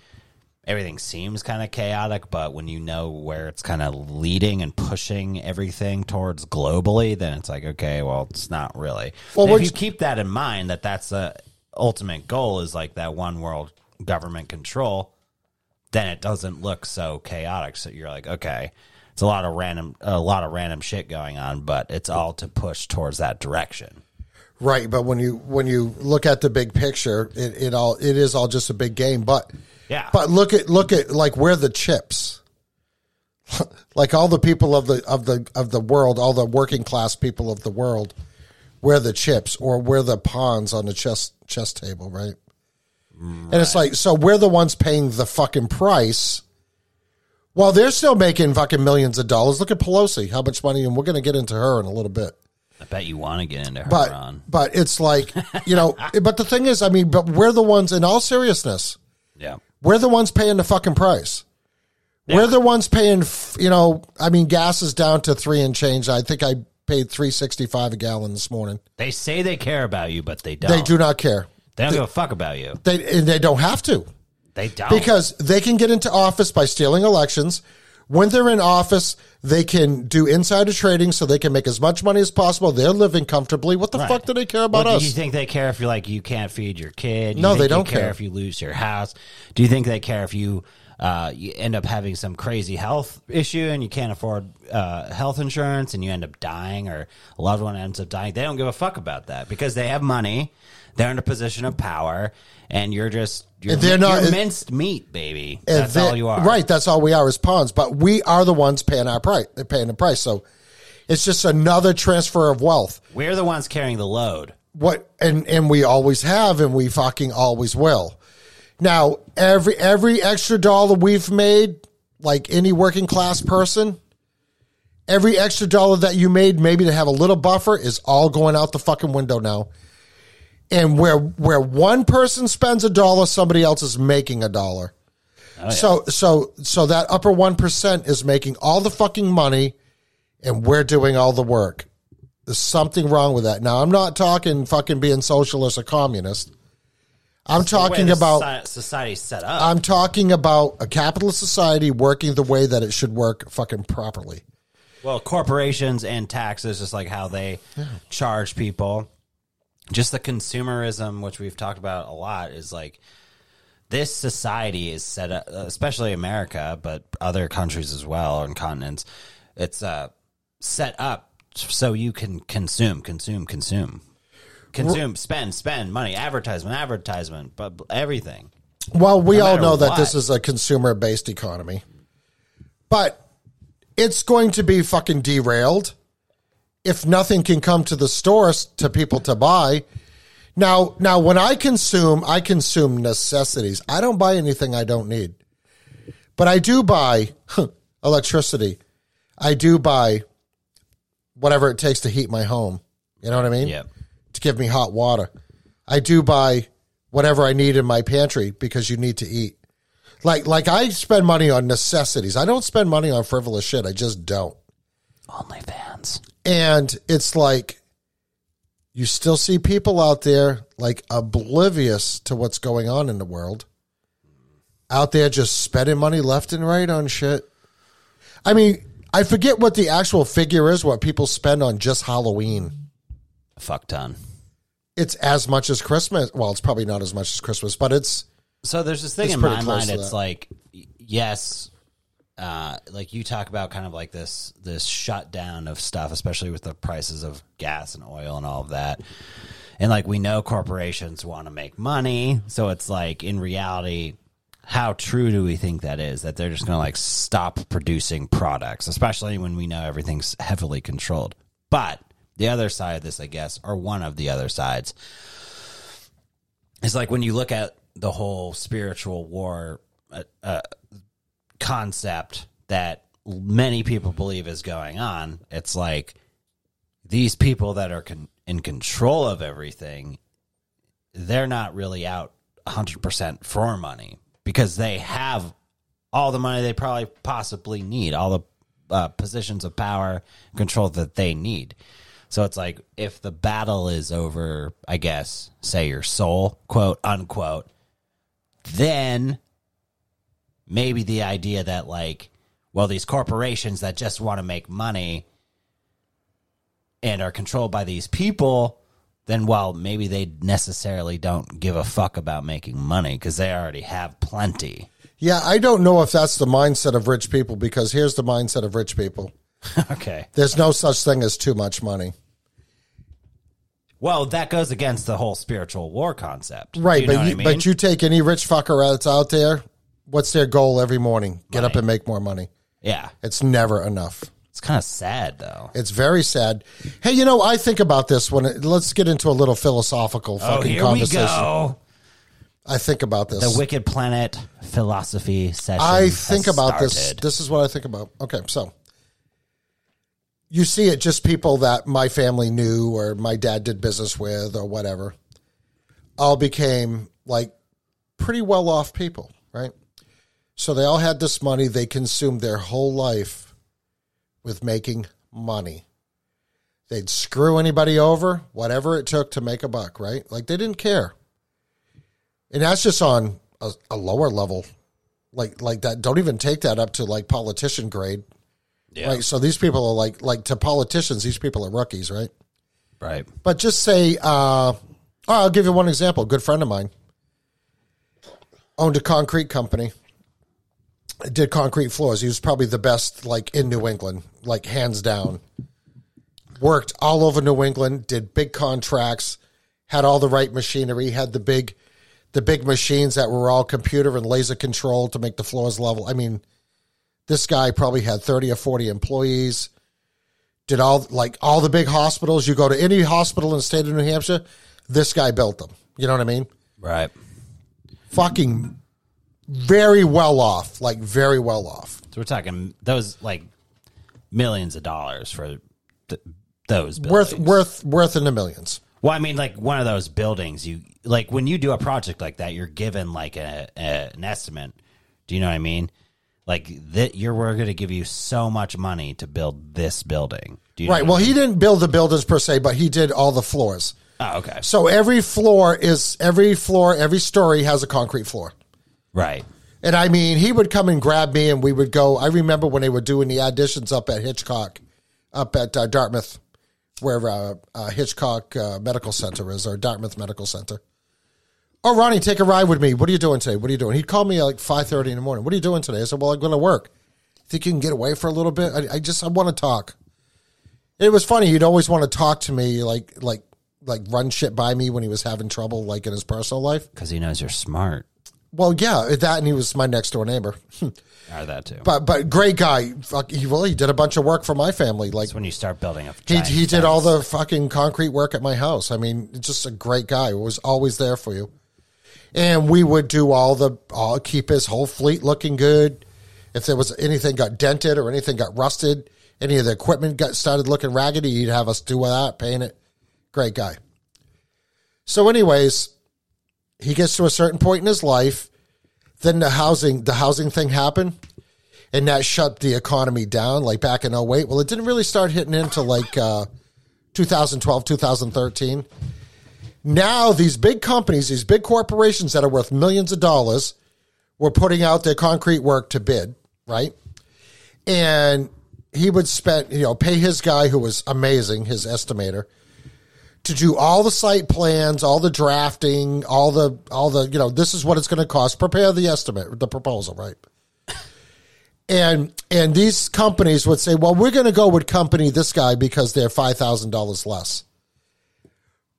everything seems kind of chaotic, but when you know where it's kind of leading and pushing everything towards globally, then it's like, okay, well, it's not really. Well, if you keep that in mind, that that's the ultimate goal is like that one world government control, then it doesn't look so chaotic. So you're like, okay, it's a lot of random, a lot of random shit going on, but it's all to push towards that direction. Right, but when you when you look at the big picture, it, it all it is all just a big game. But Yeah. but look at look at like where the chips, like all the people of the of the of the world, all the working class people of the world, where the chips or where the pawns on the chess chess table, right? And it's like so we're the ones paying the fucking price. While they're still making fucking millions of dollars. Look at Pelosi, how much money, and we're going to get into her in a little bit I bet you want to get into her, but Ron. but it's like you know but the thing is i mean but we're the ones in all seriousness Yeah. We're the ones paying the fucking price. We're the ones paying you know i mean gas is down to three and change. I think i paid 365 a gallon this morning. They say they care about you, but they don't. they do not care. They don't give a fuck about you. they and they don't have to. They don't. because they can get into office by stealing elections. When they're in office, they can do insider trading so they can make as much money as possible. They're living comfortably. What the Right. fuck do they care about Well, us? Do you think they care if you're like you can't feed your kid? Do No, they don't care, care. if you lose your house. Do you think they care if you uh, you end up having some crazy health issue and you can't afford uh, health insurance and you end up dying or a loved one ends up dying? They don't give a fuck about that because they have money. They're in a position of power, and you're just you're, they're not- you're minced meat, baby. That's all you are, Right. That's all we are as pawns. But we are the ones paying our price, They're paying the price. So it's just another transfer of wealth. We're the ones carrying the load. What and and we always have, and we fucking always will. Now every every extra dollar we've made, like any working class person, every extra dollar that you made, maybe to have a little buffer, is all going out the fucking window now. And where where one person spends a dollar, somebody else is making a dollar. Oh, so so so that upper one percent is making all the fucking money, and we're doing all the work. There's something wrong with that. Now I'm not talking fucking being socialist or communist. I'm talking the about soci- society's set up. I'm talking about a capitalist society working the way that it should work fucking properly. Well, corporations and taxes, just like how they charge people. Just the consumerism, which we've talked about a lot, is like this society is set up, especially America, but other countries as well and continents. It's uh, set up so you can consume, consume, consume, consume, spend, spend money, advertisement, advertisement, but everything. Well, we No all know that this is a consumer based economy, but it's going to be fucking derailed if nothing can come to the stores to people to buy. Now, now when I consume, I consume necessities. I don't buy anything I don't need, but I do buy electricity. I do buy whatever it takes to heat my home. You know what I mean? Yep. To give me hot water. I do buy whatever I need in my pantry because you need to eat. Like like I spend money on necessities. I don't spend money on frivolous shit. I just don't. OnlyFans. And it's like you still see people out there like oblivious to what's going on in the world. Out there just spending money left and right on shit. I mean, I forget what the actual figure is what people spend on just Halloween. Fuck ton. It's as much as Christmas. Well, it's probably not as much as Christmas, but it's So there's this thing in my mind. It's that. like, yes, uh, like you talk about kind of like this this shutdown of stuff, especially with the prices of gas and oil and all of that. And like we know corporations want to make money, so it's like in reality, how true do we think that is? That they're just going to like stop producing products, especially when we know everything's heavily controlled. But the other side of this, I guess, or one of the other sides, is like when you look at the whole spiritual war uh, uh, concept that many people believe is going on. It's like these people that are con- in control of everything, they're not really out 100% for money because they have all the money they probably possibly need, all the uh, positions of power control that they need. So it's like if the battle is over, I guess, say your soul, quote unquote, then maybe the idea that like, well, these corporations that just want to make money and are controlled by these people, then well, maybe they necessarily don't give a fuck about making money because they already have plenty. yeah, I don't know if that's the mindset of rich people because here's the mindset of rich people. okay. There's no such thing as too much money. Well, that goes against the whole spiritual war concept. Right, you but you, I mean? but you take any rich fucker that's out there, what's their goal every morning? Get up Money. and make more money. yeah, It's never enough. it's kind of sad though. It's very sad. Hey, you know, I think about this when it, let's get into a little philosophical Oh, fucking here we conversation. go. I think about this. The Wicked Planet philosophy session. I has think about this. started. This is what I think about. Okay, so you see it just people that my family knew or my dad did business with or whatever all became like pretty well off people, right? So they all had this money. They consumed their whole life with making money. They'd screw anybody over, whatever it took to make a buck, right? Like they didn't care. And that's just on a, a lower level like like that. Don't even take that up to like politician grade. Yeah. Right. So these people are like like to politicians, these people are rookies, right? Right. But just say, uh, oh, I'll give you one example. A good friend of mine owned a concrete company, did concrete floors. He was probably the best, like in New England, like hands down. Worked all over New England, did big contracts, had all the right machinery, had the big, the big machines that were all computer and laser controlled to make the floors level. I mean, this guy probably had thirty or forty employees did all like all the big hospitals. You go to any hospital in the state of New Hampshire, this guy built them. You know what I mean? Right. Fucking very well off, like very well off. So we're talking those like millions of dollars for th- those Worth buildings. worth worth in the millions. Well, I mean, like one of those buildings, you like when you do a project like that, you're given like a, a an estimate. Do you know what I mean? Like that, you're we're going to give you so much money to build this building. Do you know Right. what Well, I mean? he didn't build the buildings per se, but he did all the floors. Oh, okay. So every floor is every floor, every story has a concrete floor. Right. And I mean, he would come and grab me, and we would go. I remember when they were doing the auditions up at Hitchcock, up at uh, Dartmouth, where uh, uh, Hitchcock uh, Medical Center is, or Dartmouth Medical Center. Oh, Ronnie, take a ride with me. What are you doing today? What are you doing? He'd call me at like five thirty in the morning. What are you doing today? I said, Well, I'm going to work. Think you can get away for a little bit? I, I just I want to talk. It was funny. He'd always want to talk to me, like like like run shit by me when he was having trouble, like in his personal life. Because he knows you're smart. Well, yeah, that, and he was my next door neighbor. Or that too. But but great guy. Fuck, he really did a bunch of work for my family. Like That's when you start building a. he he did all the fucking concrete work at my house. I mean, just a great guy. Was always there for you. And we would do all the all keep his whole fleet looking good. If there was anything got dented or anything got rusted, any of the equipment got started looking raggedy, he'd have us do that, paint it. Great guy. So, anyways, he gets to a certain point in his life. Then the housing the housing thing happened and that shut the economy down like back in 08 well it didn't really start hitting into like uh, 2012 2013 now these big companies these big corporations that are worth millions of dollars were putting out their concrete work to bid right and he would spend you know pay his guy who was amazing his estimator to do all the site plans, all the drafting, all the all the you know this is what it's going to cost. Prepare the estimate, the proposal, right? And and these companies would say, well, we're going to go with company this guy because they're five thousand dollars less.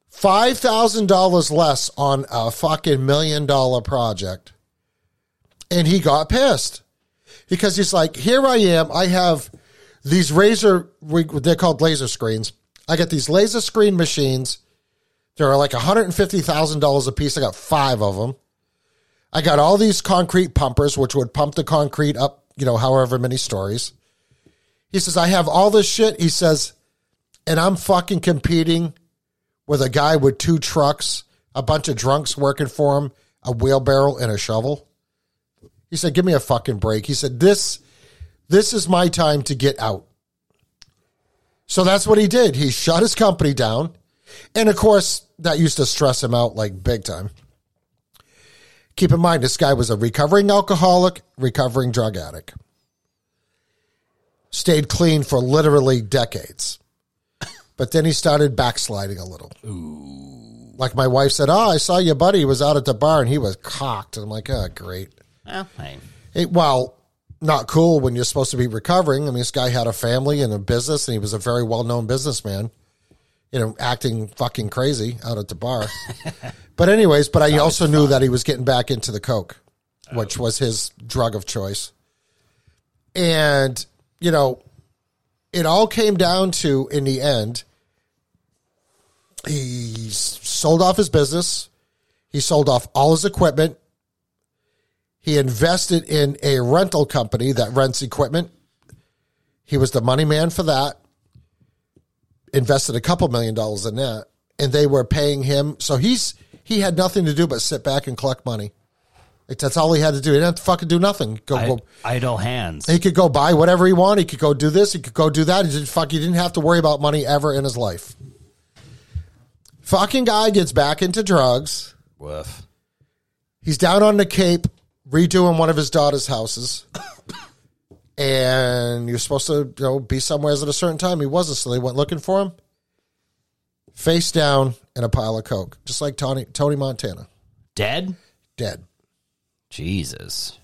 Five thousand dollars less on a fucking million dollar project, and he got pissed because he's like, here I am, I have these razor, they're called laser screens. I got these laser screen machines. They're like $150,000 a piece. I got five of them. I got all these concrete pumpers, which would pump the concrete up, you know, however many stories. He says, I have all this shit. He says, and I'm fucking competing with a guy with two trucks, a bunch of drunks working for him, a wheelbarrow, and a shovel. He said, Give me a fucking break. He said, This this is my time to get out. So that's what he did. He shut his company down. And of course, that used to stress him out like big time. Keep in mind, this guy was a recovering alcoholic, recovering drug addict. Stayed clean for literally decades. But then he started backsliding a little. Ooh. Like my wife said, Oh, I saw your buddy He was out at the bar and he was cocked. And I'm like, Oh, great. Well, hey, It, well, not cool when you're supposed to be recovering. I mean, this guy had a family and a business, and he was a very well known businessman. You know, acting fucking crazy out at the bar. but anyways, but I also knew that he was getting back into the coke, which was his drug of choice. And you know, it all came down to in the end. He sold off his business. He sold off all his equipment. He invested in a rental company that rents equipment. He was the money man for that. Invested a couple million dollars in that, and they were paying him. So he's he had nothing to do but sit back and collect money. Like, that's all he had to do. He didn't have to fucking do nothing. Go, I, go. idle hands. He could go buy whatever he wanted. He could go do this. He could go do that. He didn't fuck. He didn't have to worry about money ever in his life. Fucking guy gets back into drugs. Woof. He's down on the Cape redoing one of his daughter's houses. and you're supposed to, you know, be somewhere at a certain time. He wasn't, so they went looking for him. Face down in a pile of coke, just like Tony Tony Montana, Dead? dead. Jesus.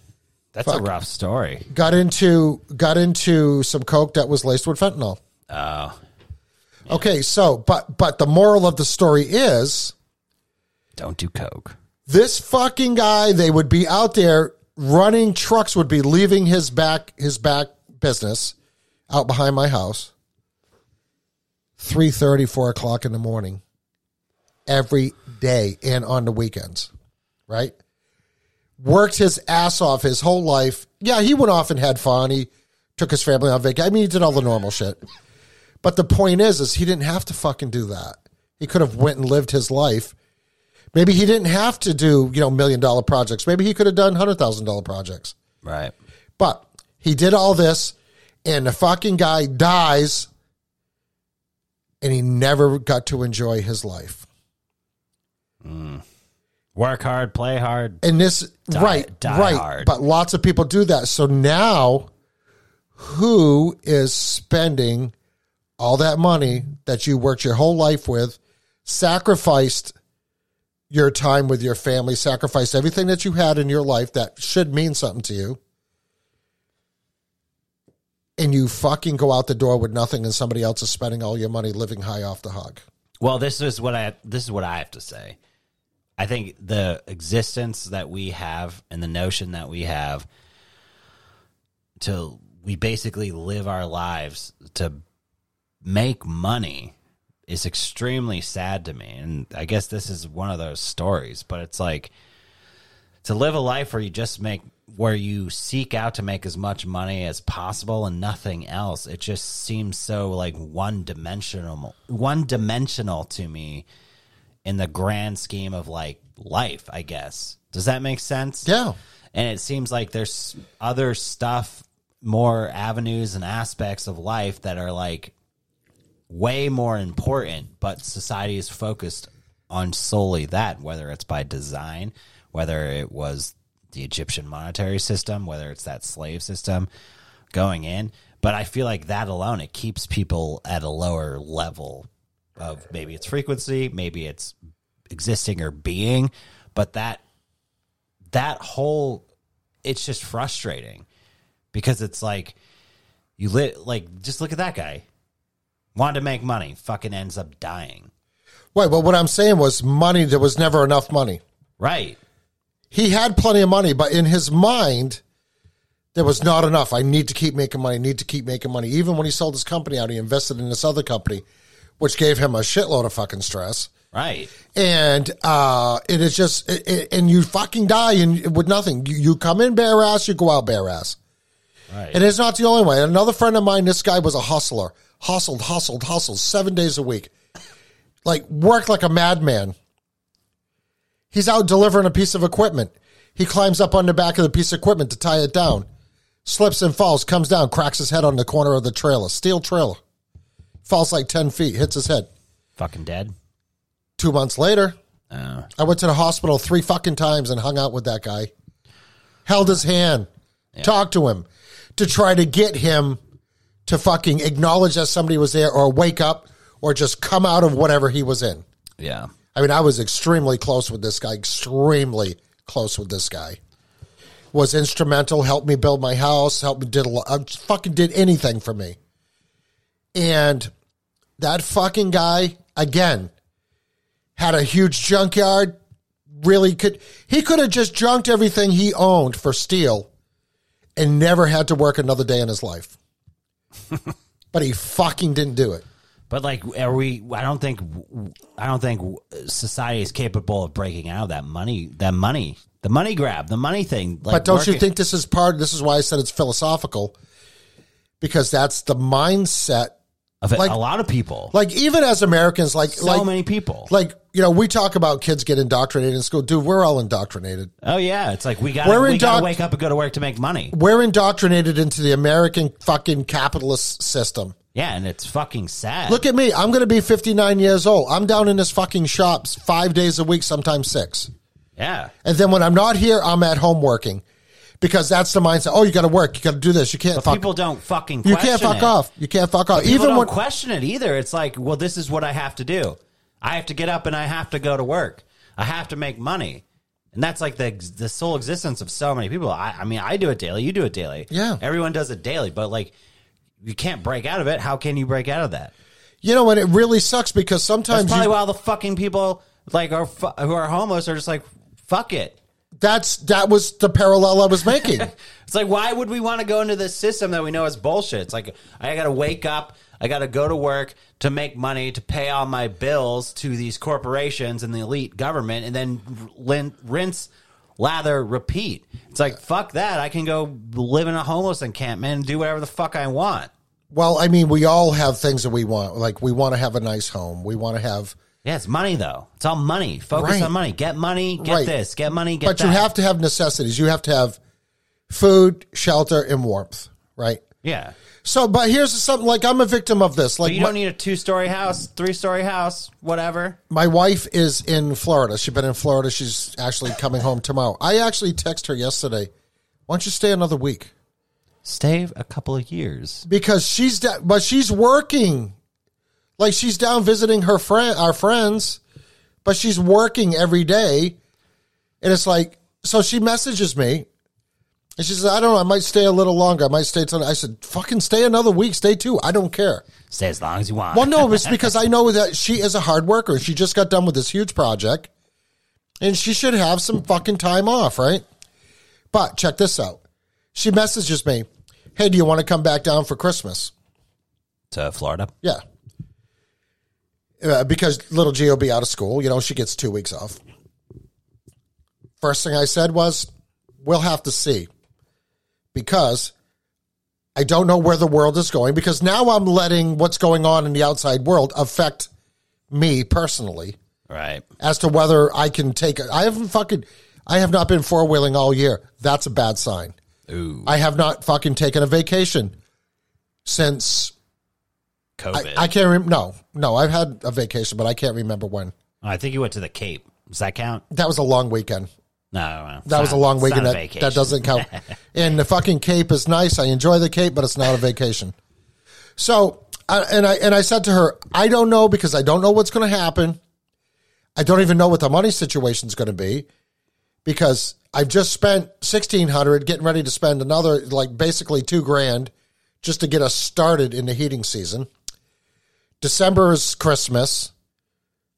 That's a rough story. Got into got into some coke that was laced with fentanyl. Oh, Okay, so but but the moral of the story is don't do coke. This fucking guy they would be out there running trucks would be leaving his back his back business out behind my house. 3.30 4 o'clock in the morning every day and on the weekends right? Worked his ass off his whole life. Yeah he went off and had fun. He took his family on vacation. I mean he did all the normal shit. But the point is is he didn't have to fucking do that. He could have went and lived his life Maybe he didn't have to do, you know, million dollar projects. Maybe he could have done hundred thousand dollar projects. Right. But he did all this, and the fucking guy dies, and he never got to enjoy his life. Mm. Work hard, play hard. And this, Die- right, die right. hard. But lots of people do that. So now, who is spending all that money that you worked your whole life with, sacrificed your time with your family, sacrificed everything that you had in your life that should mean something to you, and you fucking go out the door with nothing, and somebody else is spending all your money living high off the hog? Well, this is what I this is what I have to say. I think the existence that we have and the notion that we have to we basically live our lives to make money is extremely sad to me. And I guess this is one of those stories, but it's like to live a life where you just make where you seek out to make as much money as possible and nothing else it just seems so like one dimensional one dimensional to me in the grand scheme of like life i guess does that make sense Yeah. and it seems like there's other stuff more avenues and aspects of life that are like way more important but society is focused on solely that whether it's by design whether it was the egyptian monetary system whether it's that slave system going in. But i feel like that alone it keeps people at a lower level of maybe it's frequency maybe it's existing or being but that that whole it's just frustrating because it's like you lit like just look at that guy wanted to make money fucking ends up dying Wait, But what I'm saying was money, there was never enough money. right he had plenty of money, but in his mind, there was not enough. I need to keep making money, need to keep making money. Even when he sold his company out, he invested in this other company, which gave him a shitload of fucking stress. right And uh, it is just, it, it- and you fucking die and with nothing. You, you come in bare ass, you go out bare ass. right And it's not the only way. Another friend of mine, this guy was a hustler, hustled, hustled, hustled seven days a week, like worked like a madman. He's out delivering a piece of equipment. He climbs up on the back of the piece of equipment to tie it down, slips and falls, comes down, cracks his head on the corner of the trailer, steel trailer, falls like 10 feet, hits his head. fucking dead Two months later, oh I went to the hospital three fucking times and hung out with that guy. Held his hand, talked to him to try to get him to fucking acknowledge that somebody was there or wake up or just come out of whatever he was in. yeah I mean, I was extremely close with this guy, extremely close with this guy. Was instrumental, helped me build my house, helped me did a lot, uh, fucking did anything for me. And that fucking guy, again, had a huge junkyard, really could, he could have just junked everything he owned for steel and never had to work another day in his life. but he fucking didn't do it. but like are we i don't think i don't think society is capable of breaking out of that money that money the money grab the money thing like but don't you think this is part? This is why I said it's philosophical, because that's the mindset. Of like- a lot of people Like even as Americans, like so like many people like you know, we talk about kids get indoctrinated in school. Dude, we're all indoctrinated. oh yeah it's like we got We're got to wake up and go to work to make money We're indoctrinated into the American fucking capitalist system. yeah and it's fucking sad Look at me. I'm going to be 59 years old. I'm down in this fucking shop five days a week, sometimes six. yeah And then when I'm not here, I'm at home working. Because that's the mindset. Oh, you got to work. You got to do this. You can't But fuck. people don't fucking. you can't fuck it. off. You can't fuck off. People Even don't when question it either. It's like, well, this is what I have to do. I have to get up and I have to go to work. I have to make money, and that's like the the sole existence of so many people. I, I mean, I do it daily. You do it daily. Yeah. everyone does it daily. But like, you can't break out of it. How can you break out of that? you know, and it really sucks because That's sometimes probably you, why all the fucking people like are who are homeless are just like, fuck it. That's that was the parallel I was making. It's like, why would we want to go into this system that we know is bullshit? It's like, I got to wake up, I got to go to work to make money to pay all my bills to these corporations and the elite government, and then rinse, lather, repeat. It's like, fuck that. I can go live in a homeless encampment and do whatever the fuck I want. well, I mean, we all have things that we want. Like we want to have a nice home. We want to have, Yeah, it's money though. It's all money. Focus Right. on money. Get money. Get Right. this. Get money. Get but that. you have to have necessities. You have to have food, shelter, and warmth. Right. yeah. So, but here's something like I'm a victim of this. Like But you don't need a two story house, three story house, whatever. my wife is in Florida. She's been in Florida. She's actually coming home tomorrow. I actually texted her yesterday. Why don't you stay another week? Stay a couple of years. Because she's da- but she's working. Like she's down visiting her friend, our friends, but she's working every day. And it's like, so she messages me, and she says, "I don't know. I might stay a little longer. I might stay till." I said, "Fucking stay another week. Stay two. I don't care." Stay as long as you want. Well, no, it's because I know that she is a hard worker. She just got done with this huge project, and she should have some fucking time off, right? But check this out. She messages me, "Hey, do you want to come back down for Christmas?" to Florida. Yeah, uh, because little G will be out of school. You know, she gets two weeks off. First thing I said was, "We'll have to see," because I don't know where the world is going. Because now I'm letting what's going on in the outside world affect me personally Right. as to whether I can take it. I haven't fucking, I have not been four wheeling all year. That's a bad sign. Ooh. I have not fucking taken a vacation since COVID. I can't remember. No, no, I've had a vacation, but I can't remember when. Oh, I think you went to the Cape. Does that count? That was a long weekend. No, That was a long weekend. a That, that doesn't count. and the fucking Cape is nice. I enjoy the Cape, but it's not a vacation. So, I, and I and I said to her, I don't know because I don't know what's going to happen. I don't even know what the money situation is going to be because I've just spent sixteen hundred, getting ready to spend another like basically two grand just to get us started in the heating season. December is Christmas.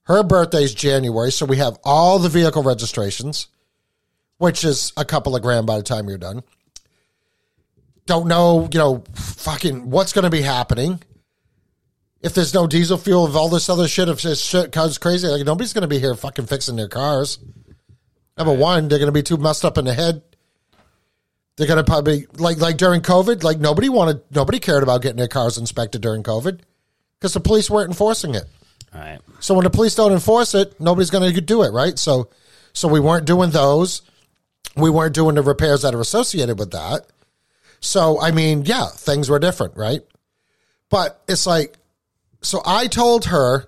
Her birthday is January, so we have all the vehicle registrations which is a couple of grand by the time you're done. Don't know, you know, fucking what's going to be happening. If there's no diesel fuel, if all this other shit, if this shit goes crazy, like nobody's going to be here fucking fixing their cars. Number one, they're going to be too messed up in the head. They're going to probably like like during COVID, like nobody wanted, nobody cared about getting their cars inspected during COVID because the police weren't enforcing it. All right. So when the police don't enforce it, nobody's going to do it, right? So, so we weren't doing those. We weren't doing the repairs that are associated with that. So, I mean, yeah, things were different, right? But it's like, so I told her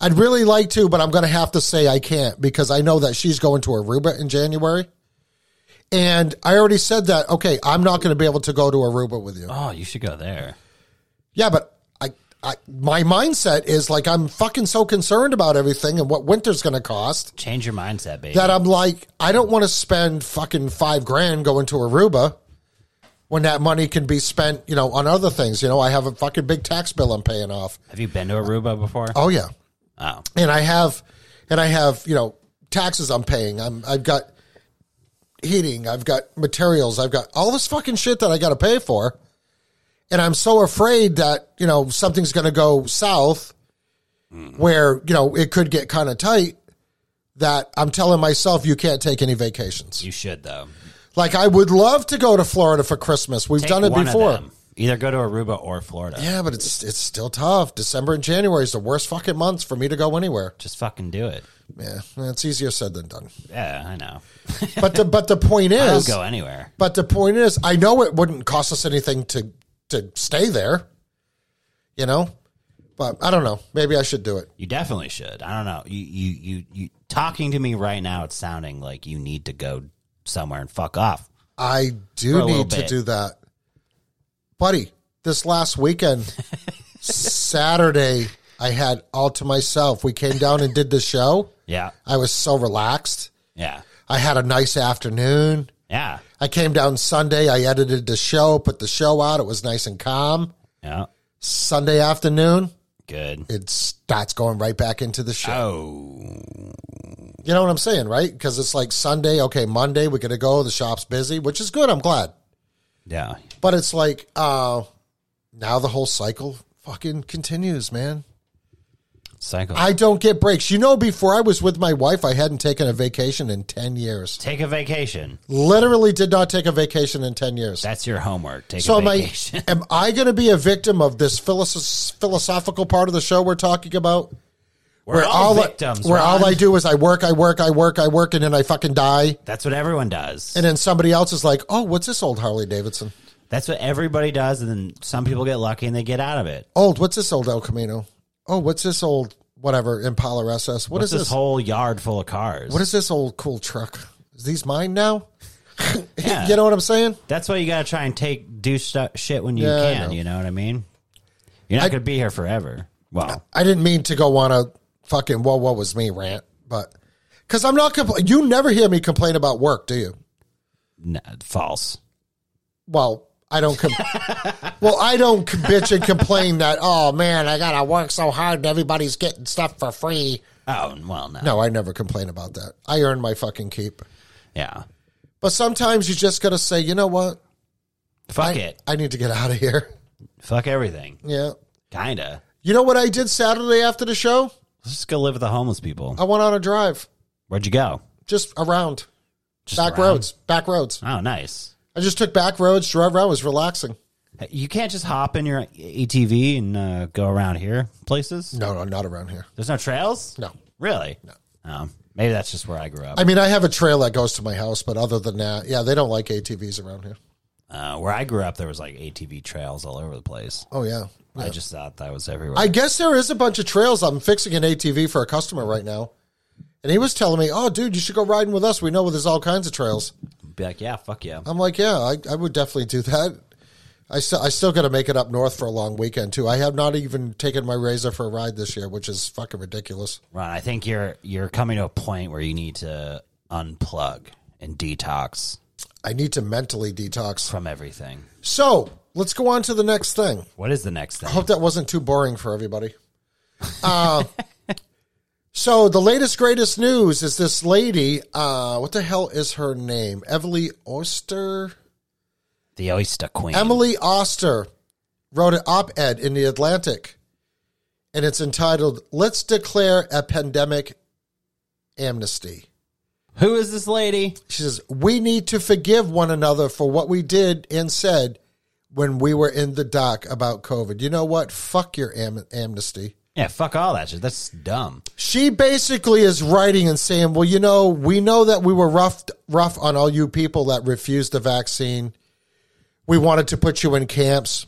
I'd really like to, but I'm going to have to say I can't because I know that she's going to Aruba in January. And I already said that, okay, I'm not going to be able to go to Aruba with you. Oh, you should go there. Yeah, but I, my mindset is like I'm fucking so concerned about everything and what winter's going to cost Change your mindset, baby. that I'm like I don't want to spend fucking five grand going to Aruba when that money can be spent, you know, on other things. You know, I have a fucking big tax bill I'm paying off. Have you been to Aruba before? Oh yeah, Oh. and I have, and I have, you know, taxes I'm paying. I'm I've got heating, I've got materials, I've got all this fucking shit that I got to pay for. And I'm so afraid that, you know, something's going to go south where, you know, it could get kind of tight that I'm telling myself you can't take any vacations. You should though. Like I would love to go to Florida for Christmas. We've Take done it before. Either go to Aruba or Florida. Yeah, but it's it's still tough. December and January is the worst fucking months for me to go anywhere. Just fucking do it. Yeah, it's easier said than done. Yeah, I know. But the but the point I don't is, go anywhere. but the point is, I know it wouldn't cost us anything to to stay there. You know, but I don't know. Maybe I should do it. You definitely should. I don't know. You, you, you, you talking to me right now. It's sounding like you need to go somewhere and fuck off. I do need to do that. Buddy, this last weekend, Saturday, I had all to myself. We came down and did the show. Yeah. I was so relaxed. Yeah. I had a nice afternoon. Yeah. I came down Sunday. I edited the show, put the show out. It was nice and calm. Yeah. Sunday afternoon, Good. it starts going right back into the show. Oh. You know what I'm saying, right? Because it's like Sunday, okay, Monday, we're going to go. The shop's busy, which is good. I'm glad. Yeah. But it's like, uh, now the whole cycle fucking continues, man. Cycle. I don't get breaks. You know, before I was with my wife, I hadn't taken a vacation in 10 years. Take a vacation. Literally did not take a vacation in 10 years. That's your homework. Take So a am I, am I going to be a victim of this philosoph- philosophical part of the show we're talking about? We're all, I- victims. where all I do is I work, I work, I work, I work, and then I fucking die. That's what everyone does. And then somebody else is like, oh, what's this old Harley Davidson? That's what everybody does, and then some people get lucky and they get out of it. Old, what's this old El Camino? Oh, what's this old, whatever, Impala SS? What What's is this this? whole yard full of cars? what is this old cool truck? Is these mine now? Yeah. you know what I'm saying? That's why you got to try and take do stu- shit when you Yeah, I can. know. You know what I mean? You're not going to be here forever. Well, I didn't mean to go on a fucking, well, what was me rant, but because I'm not, compl- you never hear me complain about work, do you? n- false. well, I don't. Com- well, I don't bitch and complain that oh man, I gotta work so hard and everybody's getting stuff for free. Oh well, no. No, I never complain about that. I earn my fucking keep. Yeah. But sometimes you just gotta say, you know what? Fuck I, it. I need to get out of here. Fuck everything. Yeah. Kinda. You know what I did Saturday after the show? Let's just go live with the homeless people. I went on a drive, Where'd you go? just around Just back around? roads, back roads. Oh, nice. I just took back roads, drove around, was relaxing. You can't just hop in your ATV and uh, go around here places. No, no, not around here. There's no trails. No. Really? No. Oh, maybe that's just where I grew up. I mean, I have a trail that goes to my house, but other than that, yeah, they don't like ATVs around here. Uh, where I grew up, there was like ATV trails all over the place. Oh yeah. I just thought that was everywhere. I guess there is a bunch of trails. I'm fixing an ATV for a customer right now. And he was telling me, oh, dude, you should go riding with us. We know where there's all kinds of trails. Be like, yeah, fuck yeah. I'm like, yeah, I, I would definitely do that. I still, I still got to make it up north for a long weekend, too. I have not even taken my Razor for a ride this year, which is fucking ridiculous. Ron, I think you're you're coming to a point where you need to unplug and detox I need to mentally detox. from everything. So let's go on to the next thing. What is the next thing? I hope that wasn't too boring for everybody. Uh, so the latest, greatest news is this lady. Uh, what the hell is her name? Emily Oster. The Oyster Queen. Emily Oster wrote an op-ed in the Atlantic, and it's entitled "Let's Declare a Pandemic Amnesty." Who is this lady? She says, We need to forgive one another for what we did and said when we were in the dock about COVID. You know what? Fuck your am- amnesty. Yeah, fuck all that shit. That's dumb. She basically is writing and saying, Well, you know, we know that we were rough, rough on all you people that refused the vaccine. We wanted to put you in camps.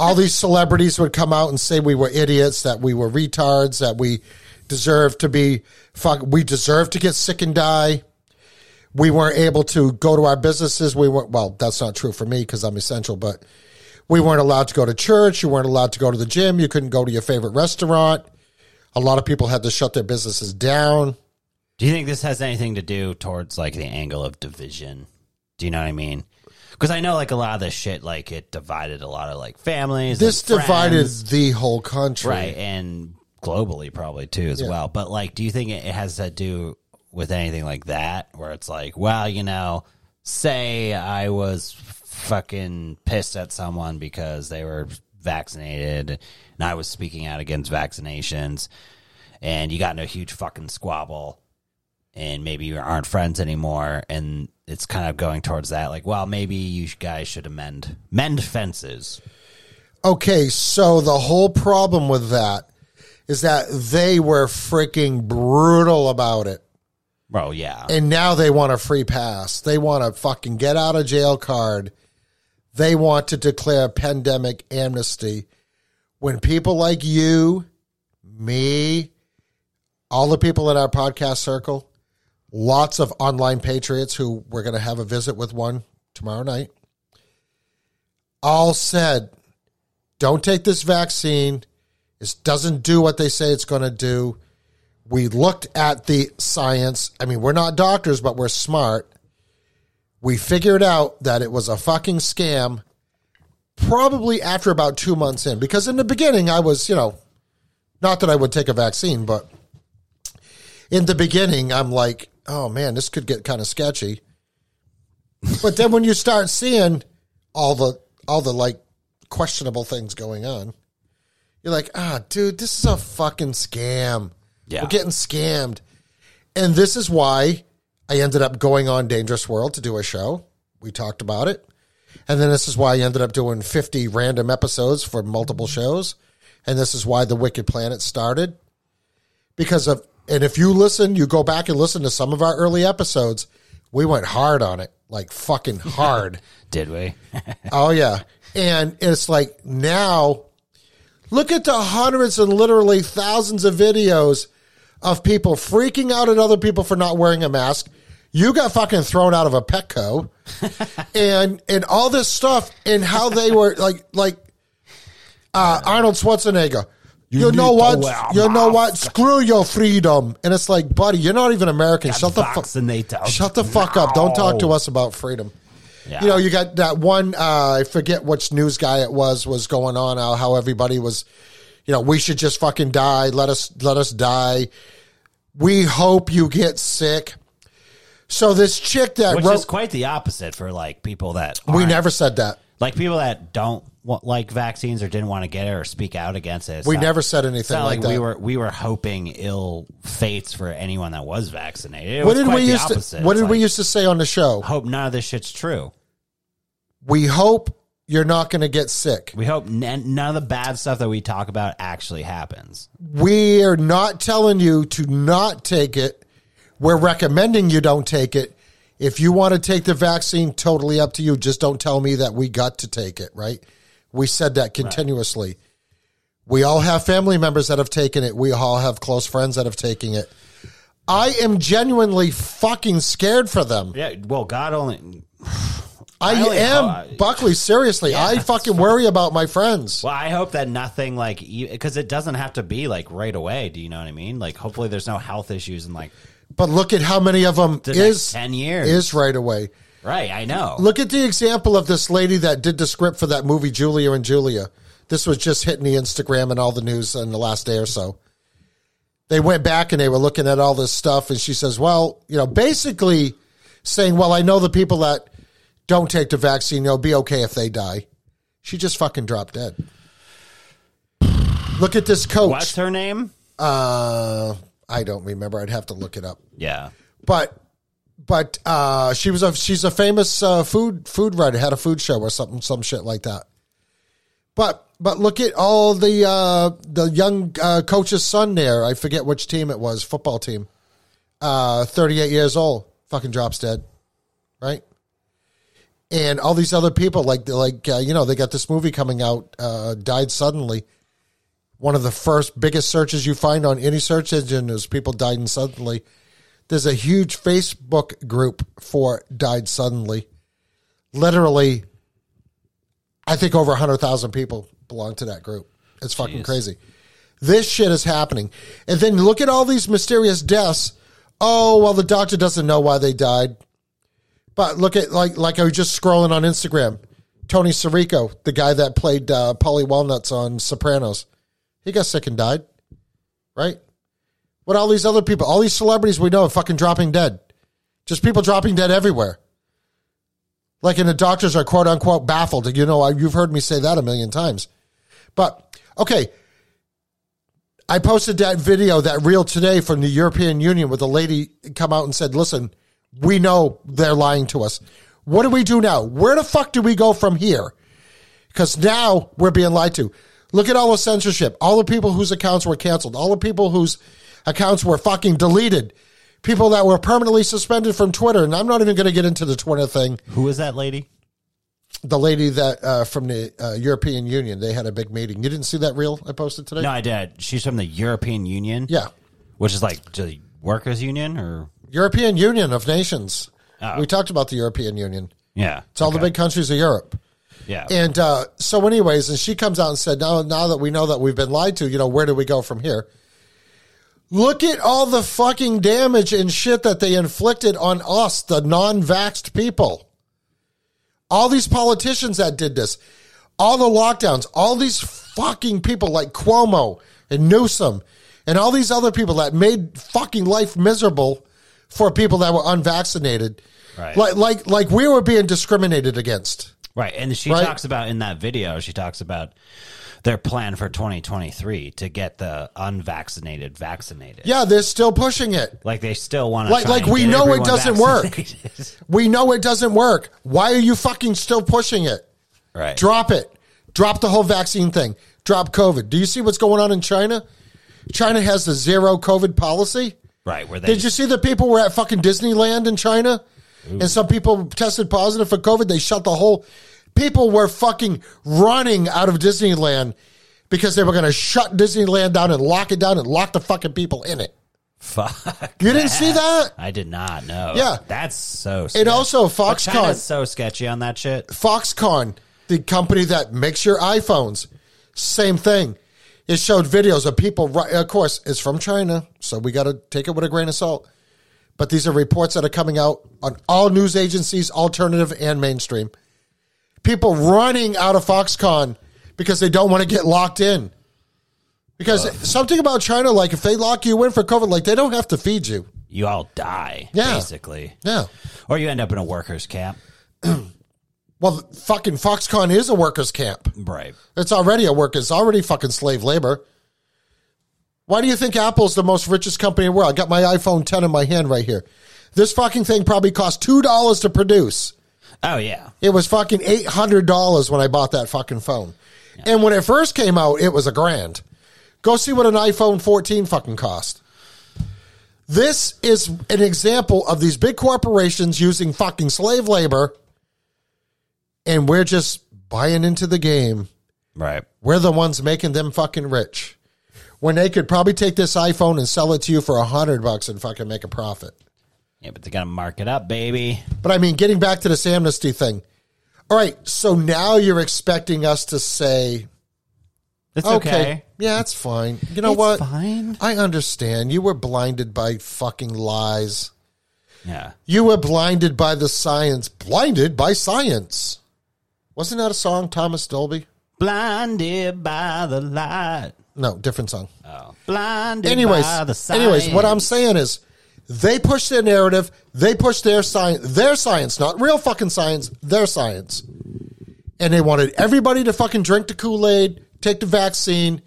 All these celebrities would come out and say we were idiots, that we were retards, that we deserve to be fuck. We deserve to get sick and die. We weren't able to go to our businesses. We weren't. Well, that's not true for me because I'm essential, but we weren't allowed to go to church. You weren't allowed to go to the gym. You couldn't go to your favorite restaurant. A lot of people had to shut their businesses down. Do you think this has anything to do towards like the angle of division? Do you know what I mean? Because I know like a lot of this shit, like it divided a lot of like families. This divided the whole country. right? And globally, probably too as Yeah. well. But like, do you think it has to do with anything like that, where it's like, well, you know, say I was fucking pissed at someone because they were vaccinated, and I was speaking out against vaccinations, and you got in a huge fucking squabble, and maybe you aren't friends anymore, and it's kind of going towards that, like, well, maybe you guys should amend mend fences. Okay, so the whole problem with that is that they were freaking brutal about it. Bro, yeah. And now they want a free pass. They want a fucking get out of jail card. They want to declare pandemic amnesty. When people like you, me, all the people in our podcast circle, lots of online patriots who we're going to have a visit with one tomorrow night, all said, don't take this vaccine. It doesn't do what they say it's going to do. We looked at the science. I mean, we're not doctors, but we're smart. We figured out that it was a fucking scam probably after about two months in. Because in the beginning, I was, you know, not that I would take a vaccine, but in the beginning, I'm like, oh man, this could get kind of sketchy. But then when you start seeing all the all the like questionable things going on, you're like, ah, dude, this is a fucking scam. Yeah. We're getting scammed. And this is why I ended up going on Dangerous World to do a show. We talked about it. And then this is why I ended up doing 50 random episodes for multiple shows. And this is why The Wicked Planet started. Because of, and if you listen, you go back and listen to some of our early episodes, we went hard on it, like fucking hard. Did we? Oh yeah. And it's like now look at the hundreds and literally thousands of videos of people freaking out at other people for not wearing a mask. You got fucking thrown out of a Petco and and all this stuff and how they were like like uh, Arnold Schwarzenegger. You, know what? You know what? Screw your freedom. And it's like, buddy, you're not even American. Shut the us Shut the fuck up. Don't talk to us about freedom. Yeah. You know, you got that one. Uh, I forget which news guy it was was going on how, how everybody was. You know, we should just fucking die. Let us let us die. We hope you get sick. So this chick that Which wrote, is quite the opposite for like people that we aren't- never said that. like people that don't want, like vaccines or didn't want to get it or speak out against it. It's We not- never said It's anything not like like, we were we were hoping ill fates for anyone that was vaccinated. It what was did quite we the used opposite. to? What It's did we like, used to say on the show? hope none of this shit's true. We hope you're not going to get sick. We hope n- none of the bad stuff that we talk about actually happens. We are not telling you to not take it. We're recommending you don't take it. If you want to take the vaccine, totally up to you. Just don't tell me that we got to take it, right? We said that continuously. We all have family members that have taken it. We all have close friends that have taken it. I am genuinely fucking scared for them. Yeah, well, God only. I, I only am, ho- Buckley, seriously. I that's fucking worry about my friends. Well, I hope that nothing like because it doesn't have to be like right away. Do you know what I mean? Like, hopefully, there's no health issues and like But look at how many of them the is ten years. is right away. right. I know. Look at the example of this lady that did the script for that movie, Julia and Julia. This was just hitting the Instagram and all the news in the last day or so. They went back and they were looking at all this stuff, and she says, Well, you know, basically saying, Well, I know the people that don't take the vaccine, they'll be okay if they die. She just fucking dropped dead. Look at this coach. What's her name? Uh, I don't remember. I'd have to look it up. Yeah. but but uh, she was a she's a famous uh, food food writer had a food show or something some shit like that. But but look at all the uh, the young uh, coach's son there. I forget which team it was football team. Uh, 38 years old. Fucking drops dead. Right? And all these other people like like uh, you know they got this movie coming out uh, died suddenly one of the first biggest searches you find on any search engine is people died suddenly there's a huge Facebook group for died suddenly. Literally, I think over 100,000 people belong to that group. It's fucking crazy. This shit is happening. And then look at all these mysterious deaths. Oh, well, the doctor doesn't know why they died. But look at, like, like I was just scrolling on Instagram. Tony Sirico, the guy that played uh, Paulie Walnuts on Sopranos, he got sick and died, right? What all these other people, all these celebrities we know are fucking dropping dead. Just people dropping dead everywhere. Like, and the doctors are quote unquote baffled. You know, you've heard me say that a million times. But, okay. I posted that video, that reel today from the European Union with a lady come out and said, listen, we know they're lying to us. What do we do now? Where the fuck do we go from here? Because now we're being lied to. Look at all the censorship, all the people whose accounts were canceled, all the people whose accounts were fucking deleted, people that were permanently suspended from Twitter. And I'm not even going to get into the Twitter thing. Who is that lady? The lady that uh, from the uh, European Union, they had a big meeting. You didn't see that reel I posted today? No, I did. She's from the European Union. Yeah. Which is like the workers' union or European Union of Nations. Oh. We talked about the European Union. Yeah. It's all the big countries of Europe. Yeah. And uh, so, anyways, and she comes out and said, "Now, now that we know that we've been lied to, you know, where do we go from here?" Look at all the fucking damage and shit that they inflicted on us, the non-vaxxed people. All these politicians that did this, all the lockdowns, all these fucking people like Cuomo and Newsom, and all these other people that made fucking life miserable for people that were unvaccinated. Right. Like, like, like we were being discriminated against. Right. And she Right. talks about in that video, she talks about their plan for 2023 to get the unvaccinated vaccinated. Yeah, they're still pushing it. Like they still want to Like- like we know it doesn't work. We know it doesn't work. Why are you fucking still pushing it? right. Drop it. Drop the whole vaccine thing. Drop COVID. Do you see what's going on in China? China has the zero COVID policy. right. Where they Did you see the people were at fucking Disneyland in China? And some people tested positive for COVID. They shut the whole. People were fucking running out of Disneyland because they were going to shut Disneyland down and lock it down and lock the fucking people in it. Fuck. You didn't see that? I did not know. Yeah. That's so And also Foxconn. So sketchy on that shit. Foxconn, the company that makes your iPhones, same thing. It showed videos of people. Of course, it's from China, so we got to take it with a grain of salt. But these are reports that are coming out on all news agencies, alternative and mainstream. People running out of Foxconn because they don't want to get locked in. Because something about China, like if they lock you in for COVID, like they don't have to feed you. You all die, Yeah. basically. Yeah. Or you end up in a workers' camp. Well, fucking Foxconn is a workers' camp. Right. It's already a workers, already fucking slave labor. Why do you think Apple's the most richest company in the world? I got my iPhone 10 in my hand right here. This fucking thing probably cost $2 to produce. Oh, yeah. It was fucking $800 when I bought that fucking phone. And when it first came out, it was a grand. Go see what an iPhone 14 fucking cost. This is an example of these big corporations using fucking slave labor, and we're just buying into the game. Right. We're the ones making them fucking rich. When they could probably take this iPhone and sell it to you for a hundred bucks and fucking make a profit. Yeah, but they got to mark it up, baby. But I mean, getting back to this amnesty thing. All right, so now you're expecting us to say, It's okay, okay. yeah, it's fine. You know It's what? fine. I understand. You were blinded by fucking lies. Yeah. You were blinded by the science. Blinded by science. Wasn't that a song, Thomas Dolby? Blinded by the light. No, different song. Oh. Blinded anyways, by the science. anyways, what I'm saying is they push their narrative, they push their science, their science, not real fucking science, their science. And they wanted everybody to fucking drink the Kool-Aid, take the vaccine,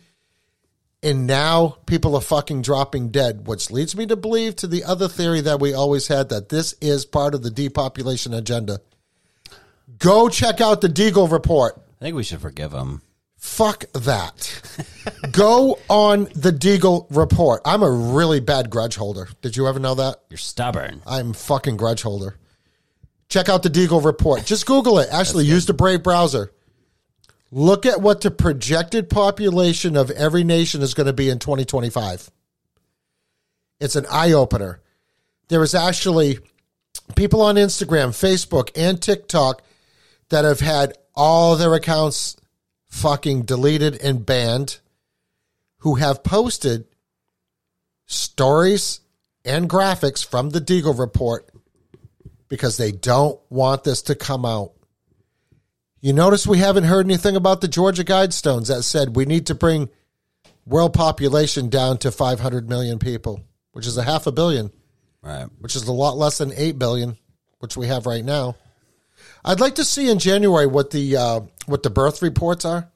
and now people are fucking dropping dead, which leads me to believe to the other theory that we always had that this is part of the depopulation agenda. Go check out the Deagle report. I think we should forgive him. Fuck that. Go on the Deagle report. I'm a really bad grudge holder. Did you ever know that? You're stubborn. I'm fucking grudge holder. Check out the Deagle report. Just Google it. Actually, use the Brave browser. Look at what the projected population of every nation is going to be in 2025. It's an eye opener. There is actually people on Instagram, Facebook, and TikTok that have had all their accounts fucking deleted and banned who have posted stories and graphics from the Deagle report because they don't want this to come out. You notice we haven't heard anything about the Georgia Guidestones that said we need to bring world population down to 500 million people, which is a half a billion, Right. which is a lot less than 8 billion, which we have right now. I'd like to see in January what the uh, what the birth reports are,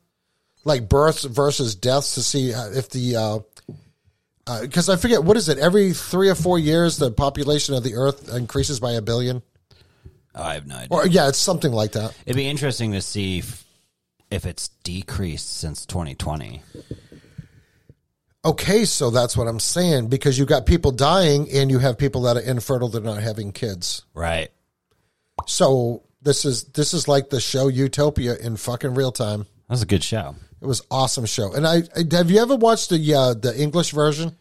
like births versus deaths, to see uh, if the because I forget what is it every three or four years the population of the Earth increases by a billion, Oh, I have no idea. or yeah, it's something like that. It'd be interesting to see if, if it's decreased since 2020. Okay, so that's what I'm saying because you got people dying and you have people that are infertile, they're not having kids. Right. So this is this is like the show Utopia in fucking real time. That was a good show. It was awesome show. And I, I have you ever watched the uh, the English version?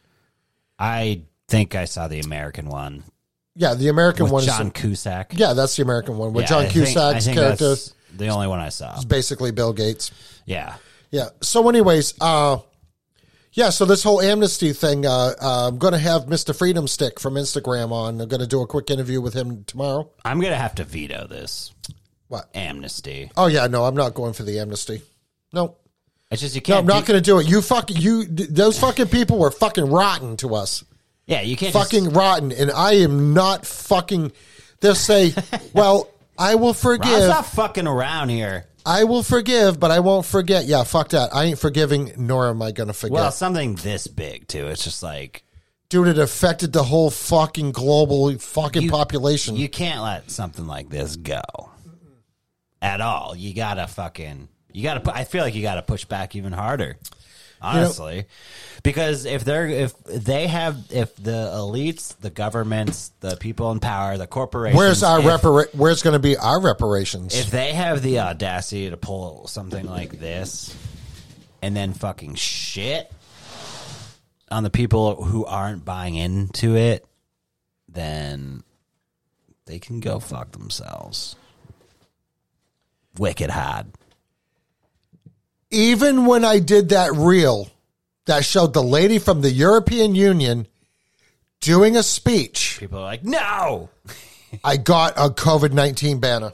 I think I saw the American one. Yeah, the American with one John is Cusack. yeah, that's the American one with Yeah, John I Cusack's think character the only one I saw. is basically Bill Gates. Yeah. Yeah. So, anyways, uh, yeah. So this whole amnesty thing, uh, uh, I'm going to have Mr. Freedom Stick from Instagram on. I'm going to do a quick interview with him tomorrow. I'm gonna have to veto this What? amnesty. Oh yeah, no, I'm not going for the amnesty. No, It's just you can't. I'm not going to do it. You fucking you. Those fucking people were fucking rotten to us. yeah, you can't. just- Fucking rotten, and I am not fucking. They'll say, "Well, I will forgive. not fucking around here. I will forgive, but I won't forget." Yeah, fuck that. I ain't forgiving, nor am I going to forget. Well, something this big too. It's just like Dude, it affected the whole fucking global fucking You- population. you can't let something like this go at all. You gotta fucking. You gotta. I feel like you gotta push back even harder. Honestly, because if they're if they have if the elites, the governments, the people in power, the corporations, where's our if, repara- Where's going to be our reparations? if they have the audacity to pull something like this and then fucking shit on the people who aren't buying into it, then they can go fuck themselves. Wicked hard. Even when I did that reel that showed the lady from the European Union doing a speech, People are like, no. I got a COVID nineteen banner.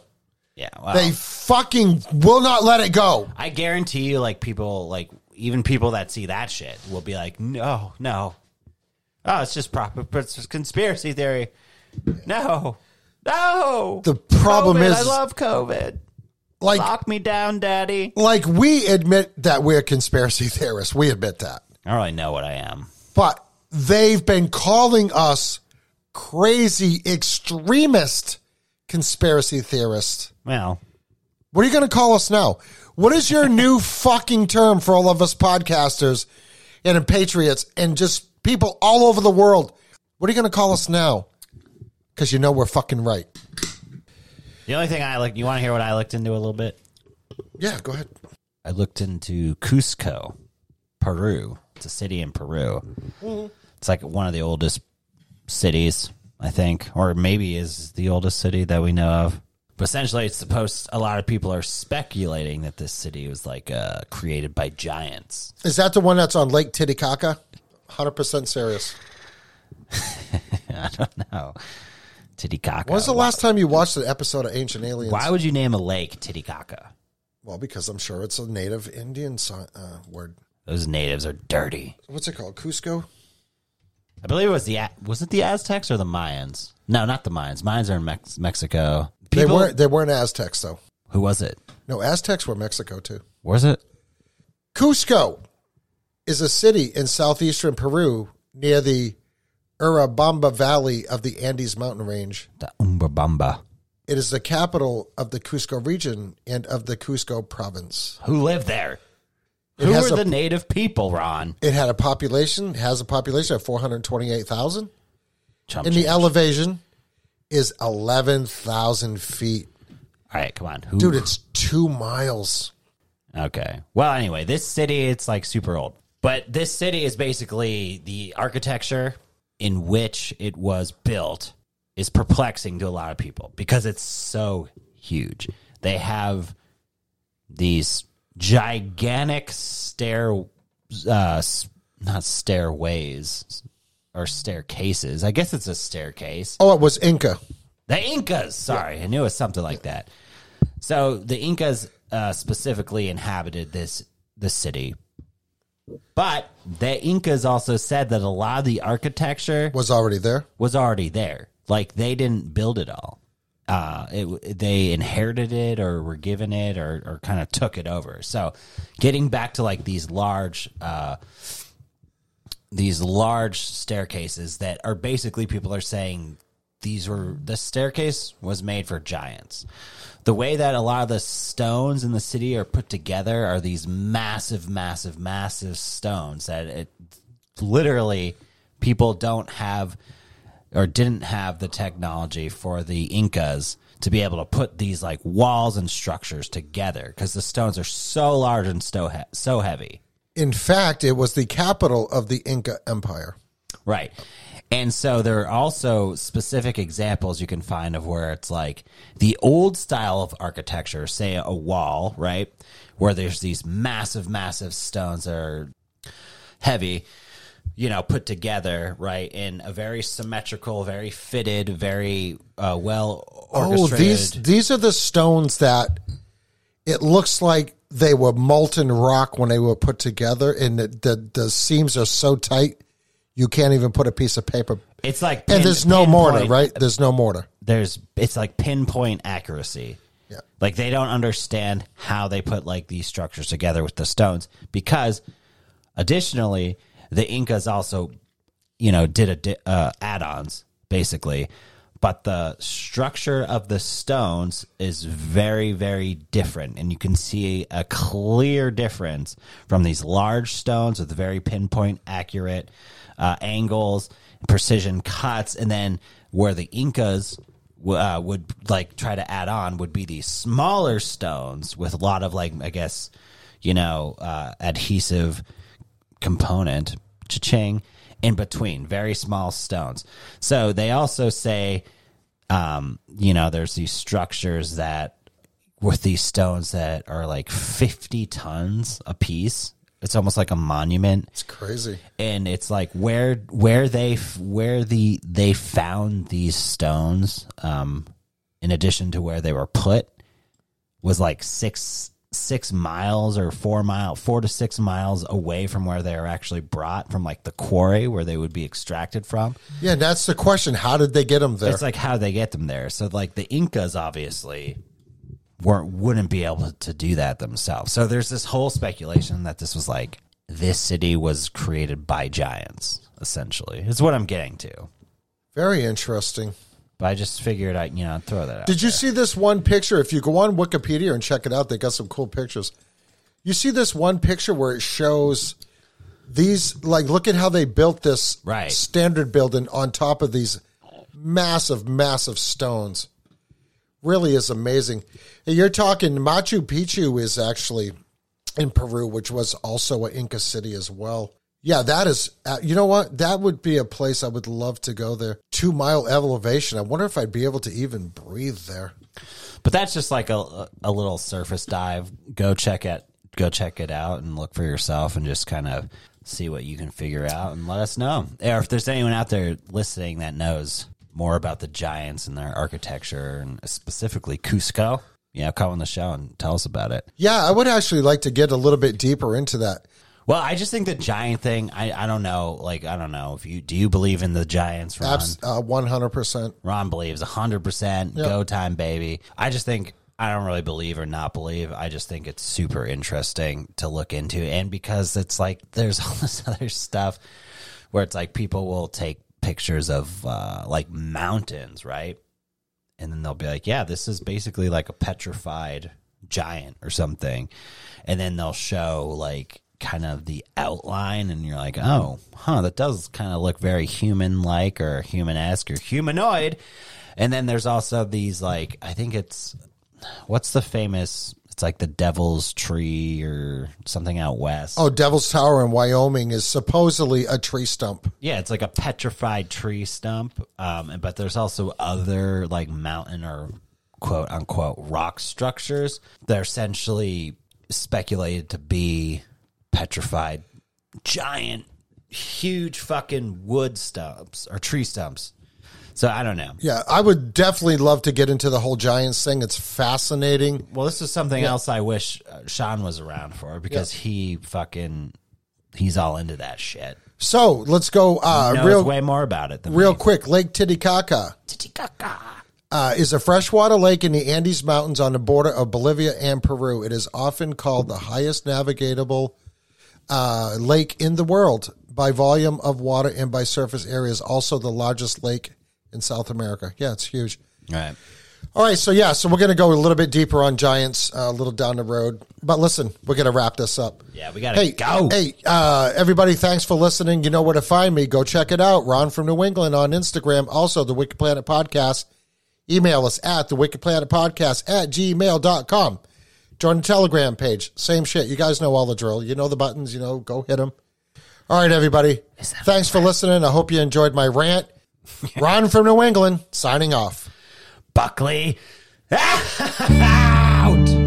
Yeah, They fucking will not let it go. I guarantee you, like people, like even people that see that shit will be like, no, no. Oh, it's just proper. It's conspiracy theory. No, no. The problem COVID, is- I love COVID. Like, Lock me down, daddy. like we admit that we're conspiracy theorists. We admit that. I don't really know what I am. but they've been calling us crazy extremist conspiracy theorists. Well, What are you going to call us now? What is your new fucking term for all of us podcasters and patriots and just people all over the world? What are you going to call us now? Because you know we're fucking right. The only thing I like, you want to hear what I looked into a little bit? Yeah, go ahead. I looked into Cusco, Peru. It's a city in Peru. It's like one of the oldest cities, I think, or maybe is the oldest city that we know of. But essentially, it's supposed. A lot of people are speculating that this city was like uh, created by giants. Is that the one that's on Lake Titicaca? 100% serious. I don't know. Titicaca. When was the last time you watched an episode of Ancient Aliens? Why would you name a lake Titicaca? Well, because I'm sure it's a native Indian uh, word. Those natives are dirty. What's it called? Cusco? I believe it was the was it the Aztecs or the Mayans? No, not the Mayans. Mayans are in Mex- Mexico. They weren't. They weren't Aztecs though. Who was it? No, Aztecs were Mexico too. Was it? Cusco is a city in southeastern Peru near the Urubamba Valley of the Andes mountain range. The Umbabamba. It is the capital of the Cusco region and of the Cusco province. Who lived there? It Who were a- the native people, Ron? It had a population, has a population of 428,000, Chump and the change. elevation is 11,000 feet. All right, come on. Who? Dude, it's two miles. Okay. Well, anyway, this city it's like super old. But this city is basically the architecture in which it was built is perplexing to a lot of people because it's so huge. They have these gigantic stair uh not stairways or staircases. I guess it's a staircase. Oh, it was Inca. The Incas. Sorry, I knew it was something like that. So the Incas uh, specifically inhabited this this city, but the Incas also said that a lot of the architecture Was already there. was already there. Like they didn't build it all. Uh, it, they inherited it or were given it or, or kind of took it over. So getting back to like these large, uh, these large staircases that are basically people are saying these were the staircase was made for giants. The way that a lot of the stones in the city are put together are these massive, massive, massive stones that it literally people don't have or didn't have the technology for the Incas to be able to put these like walls and structures together because the stones are so large and so he- so heavy. In fact, it was the capital of the Inca Empire. Right. And so there are also specific examples you can find of where it's like the old style of architecture, say a wall, right? Where there's these massive, massive stones that are heavy, you know, put together, right? In a very symmetrical, very fitted, very uh, well Oh, these these are the stones that it looks like they were molten rock when they were put together, and the the, the seams are so tight you can't even put a piece of paper. it's like And there's no mortar, right? There's no mortar. there's it's like pinpoint accuracy. Yeah. Like they don't understand how they put like these structures together with the stones because additionally the Incas also you know did a uh, add-ons basically but the structure of the stones is very very different and you can see a clear difference from these large stones with very pinpoint accurate uh, angles precision cuts and then where the incas uh, would like try to add on would be these smaller stones with a lot of like i guess you know uh, adhesive component, cha-ching, in between, very small stones. So they also say, um, you know, there's these structures that with these stones that are like 50 tons a piece. It's almost like a monument It's crazy. and it's like where where they where the they found these stones um in addition to where they were put was like six six miles or four mile four to six miles away from where they were actually brought from like the quarry where they would be extracted from Yeah, that's the question. How did they get them there? it's like how they get them there so like the incas obviously weren't wouldn't be able to do that themselves so there's this whole speculation that this was like this city was created by giants essentially is what i'm getting to Very interesting. but i just figured i you know throw that out Did you see this one picture? If you go on Wikipedia and check it out, they got some cool pictures. You see this one picture where it shows these like look at how they built this Right. standard building on top of these massive, massive stones. Really is amazing. You're talking Machu Picchu is actually in Peru, which was also an Inca city as well. Yeah, that is. Uh, you know what? That would be a place I would love to go there. Two mile elevation. I wonder if I'd be able to even breathe there. but that's just like a a little surface dive go check it go check it out and look for yourself and just kind of see what you can figure out and let us know or if there's anyone out there listening that knows more about the giants and their architecture and specifically cusco yeah come on the show and tell us about it Yeah, I would actually like to get a little bit deeper into that. well i just think the giant thing i, I don't know like i don't know if you do you believe in the giants ron uh, 100%. Ron believes 100% go time, baby. I just think I don't really believe or not believe. I just think it's super interesting to look into. And because it's like there's all this other stuff where it's like people will take pictures of uh, like mountains, right? And then they'll be like, yeah, this is basically like a petrified giant or something. And then they'll show like kind of the outline and you're like, oh, huh, that does kind of look very human like or human esque or humanoid. And then there's also these like I think it's what's the famous it's like the devil's tree or something out west. Oh, Devil's Tower in Wyoming is supposedly a tree stump. Yeah, it's like a petrified tree stump. Um, but there's also other like mountain or quote unquote rock structures. They're essentially speculated to be petrified, giant, huge fucking wood stumps or tree stumps. So I don't know. Yeah, I would definitely love to get into the whole Giants thing. It's fascinating. Well, this is something else I wish uh, Sean was around for because he fucking he's all into that shit. So let's go uh, real way more about it than real me. quick. Lake Titicaca uh, is a freshwater lake in the Andes Mountains on the border of Bolivia and Peru. It is often called the highest navigable uh, lake in the world by volume of water and by surface areas. Also, the largest lake in South America. Yeah, it's huge. Right. All right, so yeah, so we're going to go a little bit deeper on Giants uh, a little down the road. But listen, we're going to wrap this up. Yeah, we gotta Hey, go. Hey, uh, everybody, thanks for listening. You know where to find me. Go check it out. Ron from New England on Instagram. Also, the Wicked Planet Podcast. Email us at the Wicked Planet Podcast at gmail.com. Join the Telegram page. Same shit. You guys know all the drill. You know the buttons. You know, go hit them. All right, everybody. Thanks for listening. I hope you enjoyed my rant. Ron from New England signing off. Buckley out.